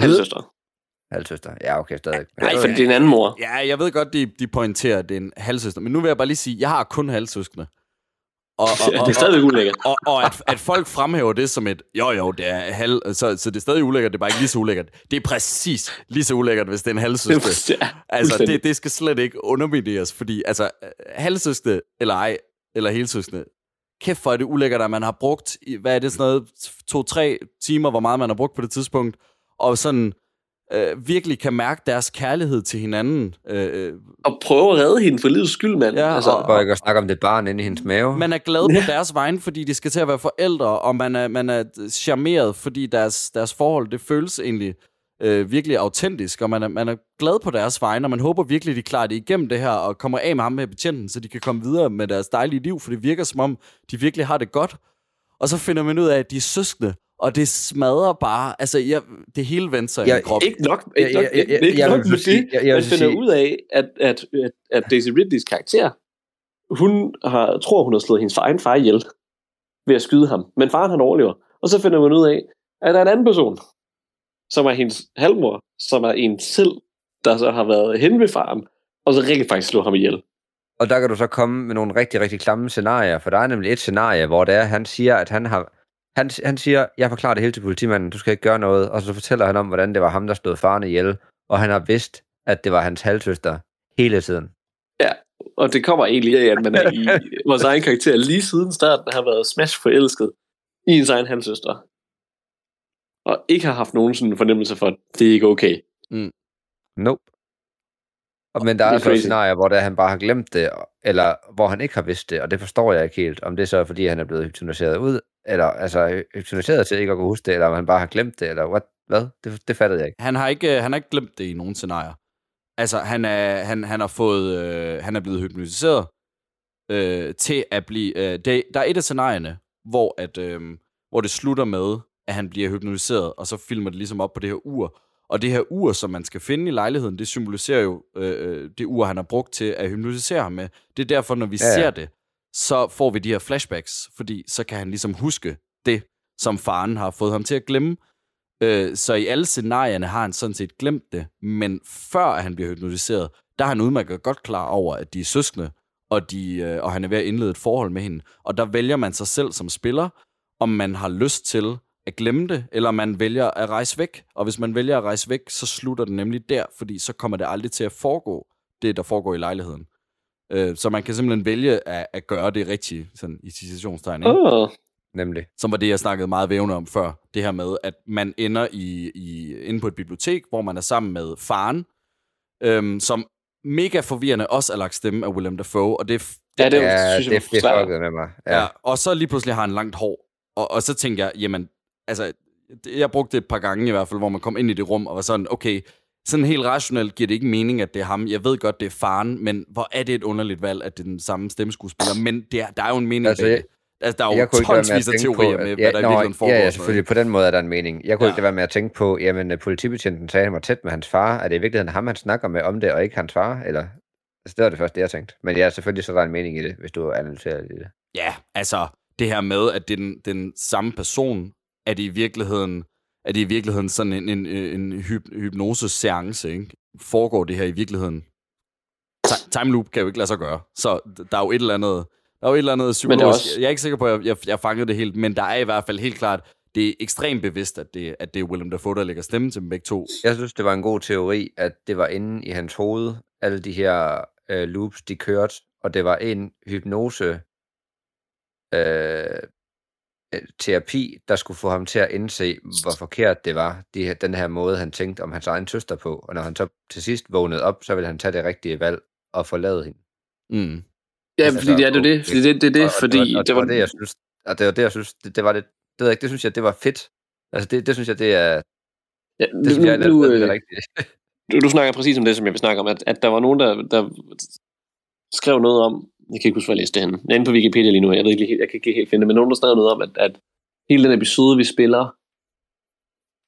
Halvsøster. Halvsøster. Ja, okay, stadig. Nej, for det er en anden mor. Ja, jeg ved godt, de, de pointerer, at det er en halvsøster. Men nu vil jeg bare lige sige, jeg har kun halvsøskende. Og, og, det er stadigvæk ulækkert. Og, og at, at folk fremhæver det som et, jo jo, det er halv, så, så det er stadig ulækkert, det er bare ikke lige så ulækkert. Det er præcis lige så ulækkert, hvis det er en halvsøster. Ja, Altså, det, det skal slet ikke undermineres, fordi altså, halvsøskende eller ej, eller helsøskende, kæft for er det ulækkert, at man har brugt, hvad er det sådan noget, to-tre timer, hvor meget man har brugt på det tidspunkt, og sådan øh, virkelig kan mærke deres kærlighed til hinanden. Øh, Og prøve at redde hende for livets skyld, mand. Ja, altså, og- For ikke at snakke om det barn inde i hendes mave. man er glad på deres vegne, fordi de skal til at være forældre, og man er, man er charmeret, fordi deres, deres forhold, det føles egentlig øh, virkelig autentisk, og man er, man er glad på deres vegne, og man håber virkelig, de klarer det igennem det her, og kommer af med ham med betjenten, så de kan komme videre med deres dejlige liv, for det virker som om, de virkelig har det godt. Og så finder man ud af, at de er søskende, og det smadrer bare, altså jeg, det hele vendte sig i Jeg- min krop. Ikke nok, ikke nok, Jeg- jeg- jeg- ikke jeg nok med det. jeg- jeg Man vil finder sige- ud af, at, at, at, at Daisy Ridleys karakter, hun har, tror, hun har slået hendes far, egen far ihjel ved at skyde ham. Men faren han overlever. Og så finder man ud af, at der er en anden person, som er hendes halvmor, som er en selv, der så har været hen ved faren, og så rigtig faktisk slå ham ihjel. Og der kan du så komme med nogle rigtig, rigtig klamme scenarier, for der er nemlig et scenarie, hvor det er, han siger, at han har... Han, han siger, jeg forklarer det hele til politimanden, du skal ikke gøre noget, og så fortæller han om, hvordan det var ham, der stod faren ihjel, og han har vidst, at det var hans halvsøster hele tiden. Ja, og det kommer egentlig af, at man er i vores egen karakter lige siden starten har været smash forelsket i ens egen halvsøster. Og ikke har haft nogen sådan fornemmelse for, at det er ikke okay. Nope. Og, men der er er altså crazy. scenarier, hvor det er, han bare har glemt det, eller hvor han ikke har vidst det, og det forstår jeg ikke helt. Om det så er, fordi han er blevet hypnotiseret ud, eller altså hypnotiseret til ikke at kunne huske det, eller om han bare har glemt det, eller what? hvad? Det, det fattede jeg ikke. Han har ikke, øh, han har ikke glemt det i nogen scenarier. Altså, han er, han, han har fået, øh, han er blevet hypnotiseret øh, til at blive, øh, det, der er et af scenarierne, hvor, at, øh, hvor det slutter med, at han bliver hypnotiseret, og så filmer det ligesom op på det her ur. Og det her ur, som man skal finde i lejligheden, det symboliserer jo øh, øh, det ur, han har brugt til at hypnotisere ham med. Det er derfor, når vi Ja, ja. ser det, så får vi de her flashbacks, fordi så kan han ligesom huske det, som faren har fået ham til at glemme. Øh, så i alle scenarierne har han sådan set glemt det, men før han bliver hypnotiseret, der er han udmærket godt klar over, at de er søskende, og, de, øh, og han er ved at indlede et forhold med hende. Og der vælger man sig selv som spiller, om man har lyst til at glemme det, eller man vælger at rejse væk. Og hvis man vælger at rejse væk, så slutter det nemlig der, fordi så kommer det aldrig til at foregå, det der foregår i lejligheden. Øh, så man kan simpelthen vælge at, at gøre det rigtigt, sådan i citationstegn. Ikke? Oh. Nemlig. som var det, jeg snakkede meget vævende om før. Det her med, at man ender i, i, inde på et bibliotek, hvor man er sammen med faren, øhm, som mega forvirrende også er lagt stemme af Willem Dafoe, og det, Ja, det Ja, synes jeg det, det fuckede med mig. ja. Ja. ja. Og så lige pludselig har han langt hår, og, og så tænker jeg, jamen, altså, jeg brugte det et par gange i hvert fald, hvor man kom ind i det rum, og var sådan, okay, sådan helt rationelt giver det ikke mening, at det er ham. Jeg ved godt, det er faren, men hvor er det et underligt valg, at det er den samme stemmeskuespiller. Men det er, der er jo en mening Altså, bag det. Altså, der er jo jeg tonsvis af teorier på, med, at- hvad der i virkeligheden foregår. Ja, ja, selvfølgelig. På den måde er der en mening. Jeg kunne Ja. ikke være med at tænke på, jamen, øh, politibetjenten sagde, at han var tæt med hans far. Er det i virkeligheden ham, han snakker med om det, og ikke hans far? Eller? Altså, det var det første, det jeg tænkte. Men ja, selvfølgelig så er der en mening i det, hvis du analyserer det. Ja, altså det her med, at det er den, den samme person, er det i virkeligheden, er det i virkeligheden sådan en, en, en hyp, hypnose-seance, ikke? Foregår det her i virkeligheden? Ti- Time loop kan jo ikke lade sig gøre. Så der er jo et eller andet, der er jo et eller andet Men det psykologisk. også- Jeg er ikke sikker på, at jeg, jeg, jeg fangede det helt, men der er i hvert fald helt klart, det er ekstremt bevidst, at det, at det er Willem Dafoe, der lægger stemme til dem begge to. Jeg synes, det var en god teori, at det var inde i hans hoved, alle de her øh, loops, de kørte, og det var en hypnose øh, terapi, der skulle få ham til at indse, hvor forkert det var, de, den her måde, han tænkte om hans egen søster på. Og når han så til sidst vågnede op, så ville han tage det rigtige valg og forlade hende. Mm. Ja, Altså, fordi det er det, det, fordi det, det, er det, og, fordi og, og, det var det, jeg synes, og det var det, jeg synes, det, det var lidt, det, ved jeg ikke, det synes jeg, det var fedt. Altså, det, det synes jeg, det er, Ja, det synes jeg, nu, det øh, er rigtigt. du, du snakker præcis om det, som jeg vil snakke om, at, at der var nogen, der, der skrev noget om, jeg kan ikke huske, hvor jeg læste det henne, jeg er inde på Wikipedia lige nu, jeg ved ikke, helt- jeg kan ikke helt finde det, men nogen, der skrev noget om, at, at hele den episode, vi spiller,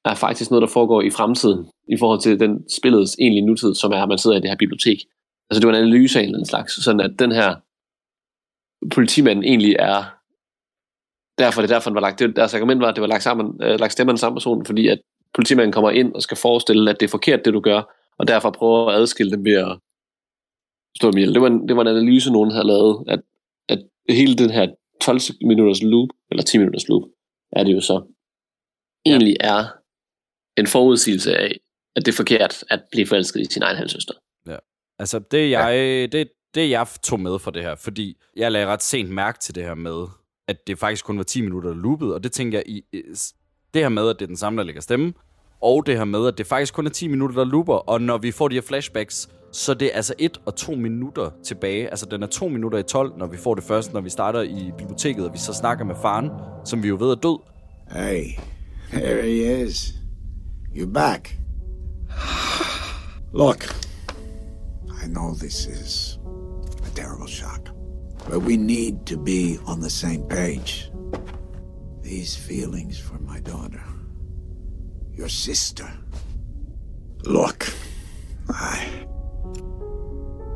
er faktisk noget, der foregår i fremtiden, i forhold til den spillets egentlige nutid, som er, at man sidder i det her bibliotek. Altså det var en analyse af en eller anden slags, sådan at den her politimand egentlig er, derfor det er derfor, den var lagt, det, deres argument var, at det var lagt, sammen, øh, lagt stemmerne sammen person, fordi at politimanden kommer ind og skal forestille, at det er forkert, det du gør, og derfor prøver at adskille dem ved at slå dem ihjel. Det var en, det var en analyse, nogen havde lavet, at, at hele den her 12 minutters loop, eller 10 minutters loop, er det jo så, egentlig er en forudsigelse af, at det er forkert at blive forelsket i sin egen halvsøster. Ja. Altså, det jeg, ja. det, det jeg tog med fra det her, fordi jeg lagde ret sent mærke til det her med, at det faktisk kun var 10 minutter, der loopede, og det tænker jeg, i, i- det her med, at det er den samme, der lægger stemme, Og det her med, at det faktisk kun er 10 minutter, der looper, og når vi får de her flashbacks, så det er altså 1 og 2 minutter tilbage. Altså den er 2 minutter i 12, når vi får det først, når vi starter i biblioteket, og vi så snakker med faren, som vi jo ved er død. Hey, there he is. You're back. Look, I know this is a terrible shock, but we need to be on the same page. These feelings for my daughter, your sister. Look, I.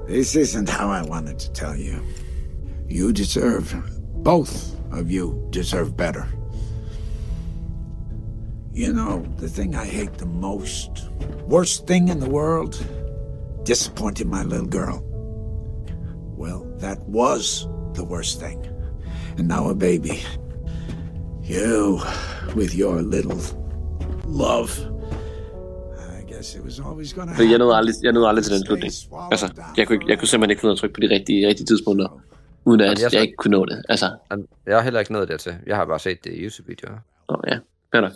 This isn't how I wanted to tell you. You deserve, both of you deserve better. You know, the thing I hate the most, worst thing in the world, disappointing my little girl. Well, that was the worst thing. And now a baby. You, with your little love. Fordi jeg nåede aldrig, jeg nåede aldrig til den slutning. Altså, jeg kunne, ikke, jeg kunne simpelthen ikke finde ud af at trykke på de rigtige, rigtige tidspunkter, uden at Jamen, jeg jeg, ikke kunne nå det. Altså, Jeg har heller ikke nået dertil. Jeg har bare set det i YouTube-videoer. Nå, ja. Fair nok.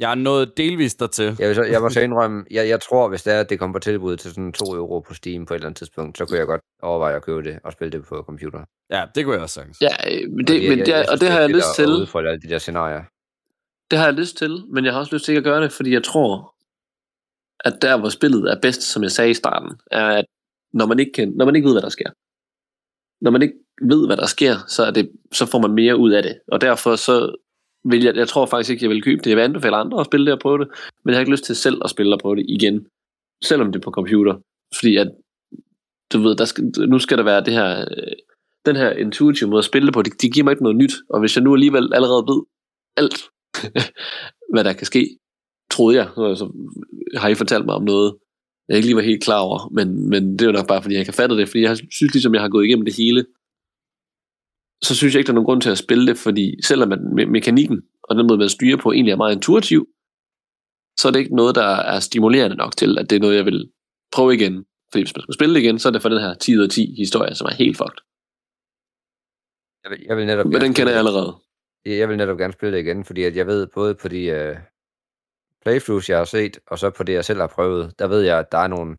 Jeg er nået delvis dertil. Jeg, så, jeg må så indrømme, jeg, jeg tror, hvis det er, at det kommer på tilbud til sådan 2 euro på Steam på et eller andet tidspunkt, så kunne jeg godt overveje at købe det og spille det på computer. Ja, det kunne jeg også sagtens. Ja, øh, men det, men det, og det har jeg lyst til. At udfolde alle de der scenarier. Det har jeg lyst til, men jeg har også lyst til ikke at gøre det, fordi jeg tror, at der, hvor spillet er bedst, som jeg sagde i starten, er, at når man ikke, kan, når man ikke ved, hvad der sker, når man ikke ved, hvad der sker, så, er det, så får man mere ud af det. Og derfor så vil jeg, jeg tror faktisk ikke, jeg vil købe det. Jeg vil anbefale andre at spille det og prøve det, men jeg har ikke lyst til selv at spille og prøve det igen, selvom det er på computer. Fordi at, du ved, der skal, nu skal der være det her, øh, den her intuitive måde at spille det på, det, det giver mig ikke noget nyt. Og hvis jeg nu alligevel allerede ved alt, hvad der kan ske, troede jeg. Altså, har I fortalt mig om noget, jeg ikke lige var helt klar over, men, men det er jo nok bare, fordi jeg ikke har fattet det, fordi jeg synes ligesom, jeg har gået igennem det hele, så synes jeg ikke, der er nogen grund til at spille det, fordi selvom at me- mekanikken og den måde, man styrer på, egentlig er meget intuitiv, så er det ikke noget, der er stimulerende nok til, at det er noget, jeg vil prøve igen. Fordi hvis man skal spille det igen, så er det for den her 10 ud af 10 historie, som er helt fucked. Jeg vil, jeg vil netop Men den kender jeg allerede. Jeg vil netop gerne spille det igen, fordi at jeg ved både på de uh, playthroughs, jeg har set, og så på det, jeg selv har prøvet, der ved jeg, at der er nogle,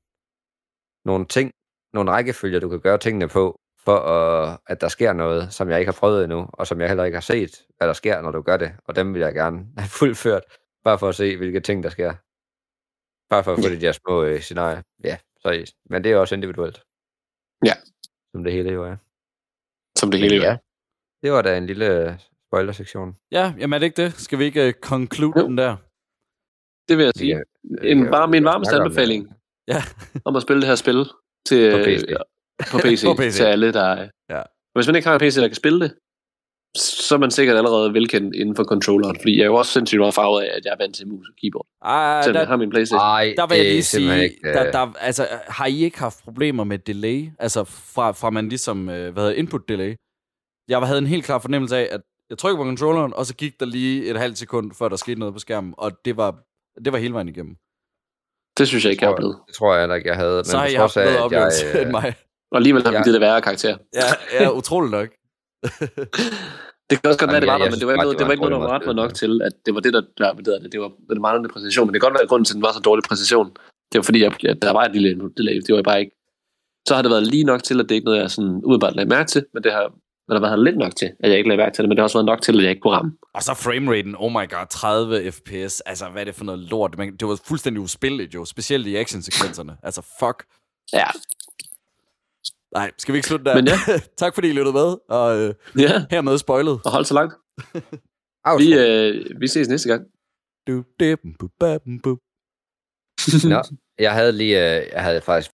nogle ting, nogle rækkefølger, du kan gøre tingene på, for uh, at der sker noget, som jeg ikke har prøvet endnu, og som jeg heller ikke har set, hvad der sker, når du gør det. Og dem vil jeg gerne have fuldført, bare for at se, hvilke ting, der sker. Bare for at få de der små uh, scenarier. Ja, så, men det er også individuelt. Ja. Som det hele jo er. Som det hele jo er. ja, det var da en lille spoiler-sektion. Ja, jamen er det ikke det? Skal vi ikke uh, conclude den der? Det vil jeg sige. Ja, En, ja, bare min varmeste om anbefaling Ja. om at spille det her spil til, På PC. på PC, På PC. til alle, der er. Ja. Hvis man ikke har en PC, der kan spille det, så er man sikkert allerede velkendt inden for controlleren, fordi jeg er jo også sindssygt meget farvet af, at jeg er vant til mus og keyboard. Ej, Selvom der, jeg har min Playstation. Ej, der vil jeg det lige sige, ikke, der, øh, der, altså, har I ikke haft problemer med delay? Altså fra, fra man ligesom, øh, hvad hedder input delay? Jeg havde en helt klar fornemmelse af, at jeg trykker på controlleren, og så gik der lige et halvt sekund, før der skete noget på skærmen, og det var, det var hele vejen igennem. Det synes jeg ikke, jeg har oplevet. Det tror jeg heller ikke, jeg havde. Så har trods haft af, bedre at oplevelse jeg, øh, end mig. Og alligevel har vi Ja. givet det værre karakter. Ja, ja utroligt nok. Det kan også godt være, Jamen, det var jeg- der, jeg men det var ikke noget, det var ikke en noget, der var ret mig nok til, at det var det, der, der hedder det, det var den manglende præcision. Men det kan godt være, at grunden til, at den var så dårlig præcision, det var fordi, at der var et lille delay. Det var bare ikke. Så har det været lige nok til, at det ikke er noget, jeg sådan udebart lagde mærke til, men det har men der har været lidt nok til, at jeg ikke lagde mærke til det, men det har også været nok til, at jeg ikke kunne ramme. Og så frameraten, oh my god, 30 fps. Altså, hvad er det for noget lort? Man, det var fuldstændig uspilligt jo, specielt i actionsekvenserne. Altså, fuck. Ja. Nej, skal vi ikke slutte der? Men ja. tak fordi I lyttede med, og øh, Ja, hermed spoilet. og hold så langt. Vi, øh, vi ses næste gang. Du, dip, bu, ba, bum, bu. Nå, jeg havde lige, øh, jeg havde faktisk